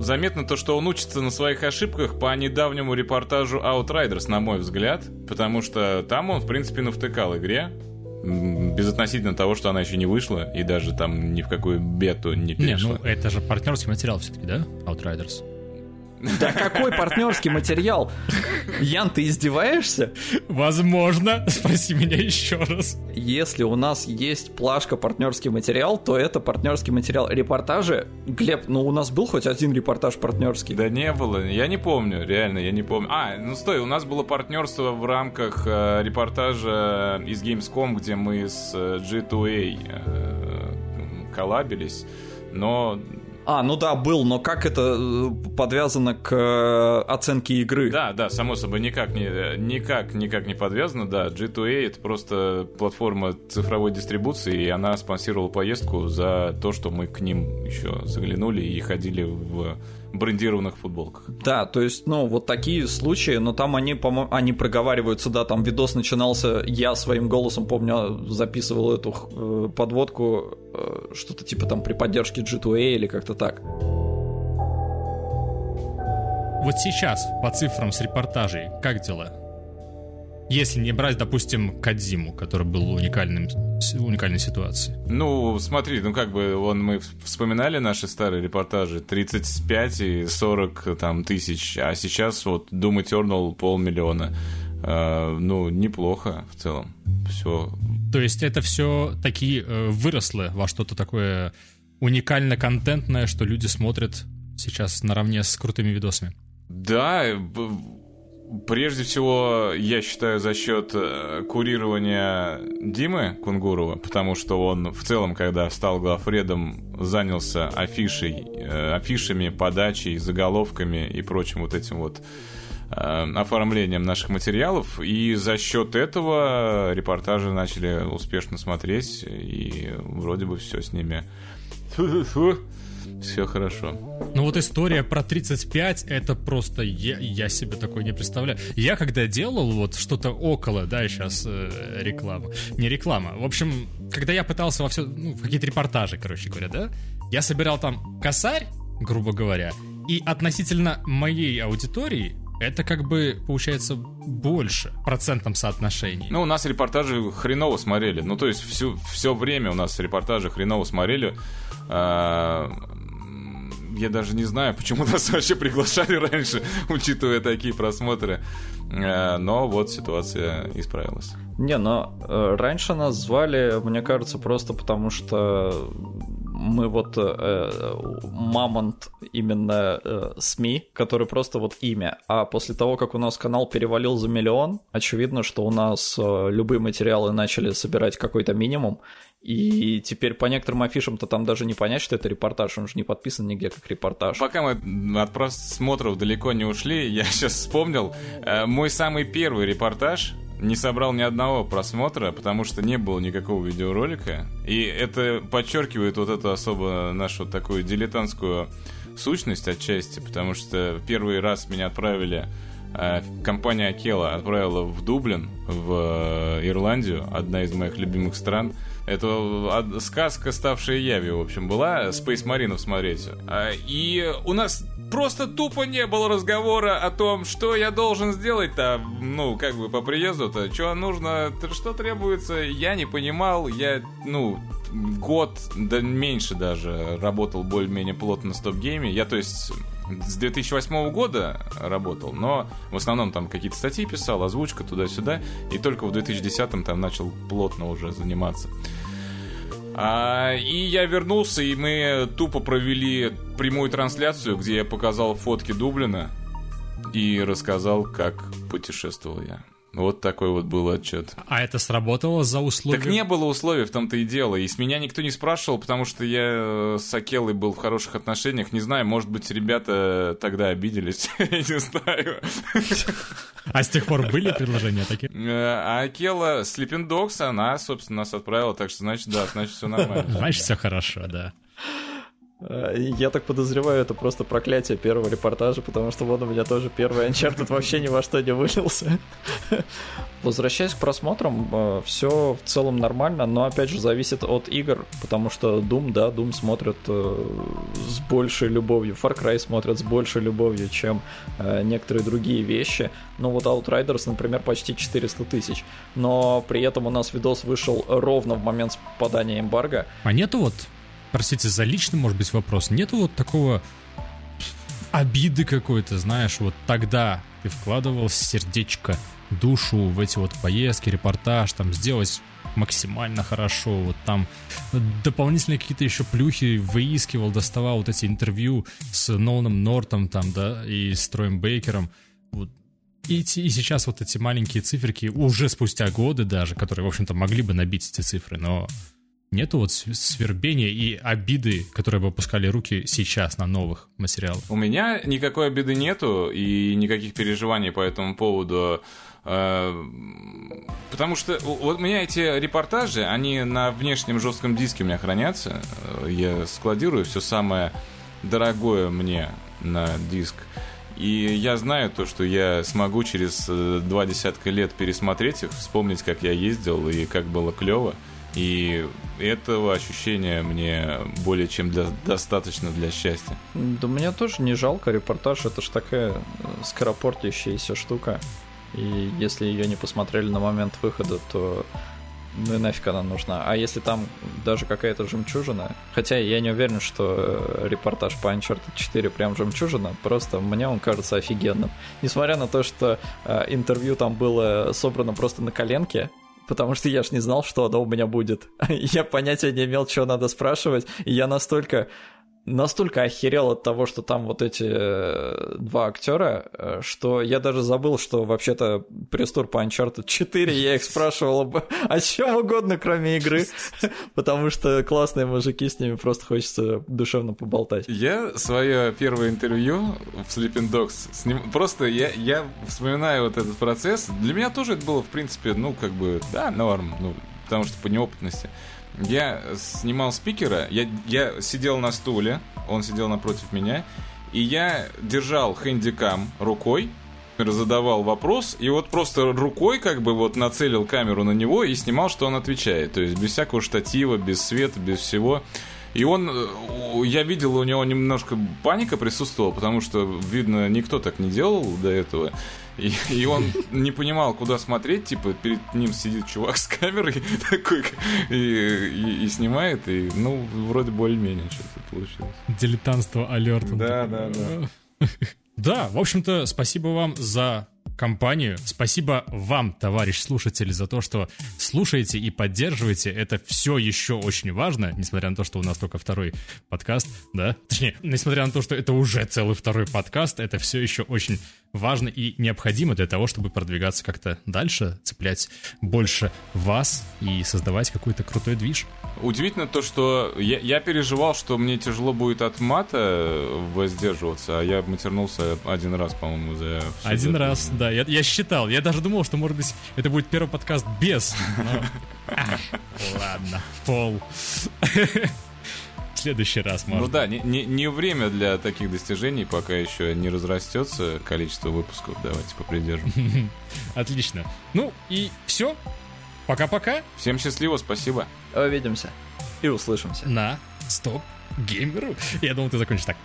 заметно то, что он учится на своих ошибках по недавнему репортажу Outriders, на мой взгляд, потому что там он, в принципе, навтыкал игре, безотносительно того, что она еще не вышла и даже там ни в какую бету не перешла. Не, ну это же партнерский материал все-таки, да? Outriders. Да какой партнерский материал? Ян, ты издеваешься? Возможно. Спроси меня еще раз. Если у нас есть плашка партнерский материал, то это партнерский материал. Репортажи, Глеб, ну у нас был хоть один репортаж партнерский? Да не было, я не помню, реально, я не помню. А, ну стой, у нас было партнерство в рамках э, репортажа из Gamescom, где мы с э, G2A э, коллабились, но а, ну да, был, но как это э, подвязано к э, оценке игры? Да, да, само собой, никак не, никак, никак не подвязано, да. G2A это просто платформа цифровой дистрибуции, и она спонсировала поездку за то, что мы к ним еще заглянули и ходили в брендированных футболках. Да, то есть, ну, вот такие случаи, но там они, по они проговариваются, да, там видос начинался, я своим голосом, помню, записывал эту э, подводку, э, что-то типа там при поддержке G2A или как-то так. Вот сейчас, по цифрам с репортажей, как дела? Если не брать, допустим, Кадзиму, который был уникальным, уникальной ситуацией. Ну, смотри, ну как бы он, мы вспоминали наши старые репортажи, 35 и 40 там, тысяч, а сейчас вот Doom Eternal полмиллиона. Uh, ну, неплохо в целом. Все. То есть это все такие э, выросло во что-то такое уникально-контентное, что люди смотрят сейчас наравне с крутыми видосами. Да, Прежде всего, я считаю, за счет э, курирования Димы Кунгурова, потому что он в целом, когда стал главредом, занялся афишей, э, афишами, подачей, заголовками и прочим вот этим вот э, оформлением наших материалов, и за счет этого репортажи начали успешно смотреть, и вроде бы все с ними все хорошо. Ну вот история про 35, это просто я, я себе такой не представляю. Я когда делал вот что-то около, да, сейчас э, реклама. Не реклама. В общем, когда я пытался во все, ну, в какие-то репортажи, короче говоря, да, я собирал там косарь, грубо говоря, и относительно моей аудитории это как бы получается больше процентом соотношений. Ну, у нас репортажи хреново смотрели. Ну, то есть всю, все время у нас репортажи хреново смотрели. А, я даже не знаю, почему нас вообще приглашали раньше, учитывая такие просмотры. Э, но вот ситуация исправилась. Не, но э, раньше нас звали, мне кажется, просто потому что мы вот э, мамонт именно э, СМИ, который просто вот имя. А после того, как у нас канал перевалил за миллион, очевидно, что у нас э, любые материалы начали собирать какой-то минимум, и теперь по некоторым афишам-то там даже не понять, что это репортаж, он же не подписан нигде как репортаж. Пока мы от просмотров далеко не ушли, я сейчас вспомнил, э, мой самый первый репортаж не собрал ни одного просмотра, потому что не было никакого видеоролика. И это подчеркивает вот эту особо нашу такую дилетантскую сущность отчасти, потому что первый раз меня отправили э, компания Акела отправила в Дублин, в э, Ирландию, одна из моих любимых стран. Это сказка, ставшая явью, в общем, была Space Marine смотреть. А, и у нас просто тупо не было разговора о том, что я должен сделать-то, ну, как бы по приезду-то, что нужно, что требуется, я не понимал, я, ну, год, да меньше даже, работал более-менее плотно на стоп-гейме. Я, то есть, с 2008 года работал, но в основном там какие-то статьи писал, озвучка туда-сюда, и только в 2010 там начал плотно уже заниматься. А, и я вернулся, и мы тупо провели прямую трансляцию, где я показал фотки Дублина и рассказал, как путешествовал я. Вот такой вот был отчет. А это сработало за условия? Так не было условий, в том-то и дело. И с меня никто не спрашивал, потому что я с Акелой был в хороших отношениях. Не знаю, может быть, ребята тогда обиделись. Я не знаю. А с тех пор были предложения такие? Э, а Акела Sleeping Dogs, она, собственно, нас отправила, так что, значит, да, значит, все нормально. Значит, все хорошо, да. Э, я так подозреваю, это просто проклятие первого репортажа, потому что вот у меня тоже первый Uncharted вообще ни во что не вылился. Возвращаясь к просмотрам, э, все в целом нормально, но опять же зависит от игр, потому что Doom, да, Doom смотрят э, с большей любовью, Far Cry смотрят с большей любовью, чем некоторые другие вещи. Ну вот Outriders, например, почти 400 тысяч, но при этом у нас видос вышел ровно в момент попадания эмбарго. А нету вот простите за личный, может быть, вопрос, нету вот такого обиды какой-то, знаешь, вот тогда ты вкладывал сердечко, душу в эти вот поездки, репортаж, там сделать максимально хорошо, вот там дополнительные какие-то еще плюхи выискивал, доставал вот эти интервью с Ноланом Нортом там, да, и с Троем Бейкером, вот. И, и сейчас вот эти маленькие циферки, уже спустя годы даже, которые, в общем-то, могли бы набить эти цифры, но Нету вот свербения и обиды, которые бы опускали руки сейчас на новых материалах? У меня никакой обиды нету и никаких переживаний по этому поводу. Э, потому что вот у меня эти репортажи, они на внешнем жестком диске у меня хранятся. Э, я складирую все самое дорогое мне на диск. И я знаю то, что я смогу через э, два десятка лет пересмотреть их, вспомнить, как я ездил и как было клево. И этого ощущения мне более чем для, достаточно для счастья. Да мне тоже не жалко, репортаж это ж такая э, скоропортящаяся штука. И если ее не посмотрели на момент выхода, то ну и нафиг она нужна. А если там даже какая-то жемчужина, хотя я не уверен, что э, репортаж по Uncharted 4 прям жемчужина, просто мне он кажется офигенным. Несмотря на то, что э, интервью там было собрано просто на коленке, потому что я ж не знал, что оно у меня будет. Я понятия не имел, что надо спрашивать, и я настолько настолько охерел от того, что там вот эти э, два актера, э, что я даже забыл, что вообще-то пресс-тур по Uncharted 4, я их спрашивал об, о чем угодно, кроме игры, потому что классные мужики, с ними просто хочется душевно поболтать. Я свое первое интервью в Sleeping Dogs, с ним, просто я, я вспоминаю вот этот процесс, для меня тоже это было, в принципе, ну, как бы, да, норм, ну, потому что по неопытности. Я снимал спикера, я, я сидел на стуле, он сидел напротив меня, и я держал хэндикам рукой, задавал вопрос, и вот просто рукой как бы вот нацелил камеру на него и снимал, что он отвечает. То есть без всякого штатива, без света, без всего. И он, э, я видел, у него немножко паника присутствовала, потому что, видно, никто так не делал до этого. И, и он не понимал, куда смотреть, типа, перед ним сидит чувак с камерой такой, и, и, и снимает, и, ну, вроде более-менее что-то получилось. Дилетантство алерт. Да, да, да. Да, в общем-то, спасибо вам за компанию. Спасибо вам, товарищ слушатель, за то, что слушаете и поддерживаете. Это все еще очень важно, несмотря на то, что у нас только второй подкаст, да? Точнее, несмотря на то, что это уже целый второй подкаст, это все еще очень важно и необходимо для того, чтобы продвигаться как-то дальше, цеплять больше вас и создавать какой-то крутой движ. Удивительно то, что я, я переживал, что мне тяжело будет от мата воздерживаться, а я матернулся один раз, по-моему, за... Один это. раз, да. Я, я считал. Я даже думал, что, может быть, это будет первый подкаст без. Ладно, пол следующий раз, может. Ну да, не, не, не время для таких достижений, пока еще не разрастется количество выпусков. Давайте попридержим. Отлично. Ну и все. Пока-пока. Всем счастливо, спасибо. Увидимся и услышимся. На Стоп Геймеру. Я думал, ты закончишь так.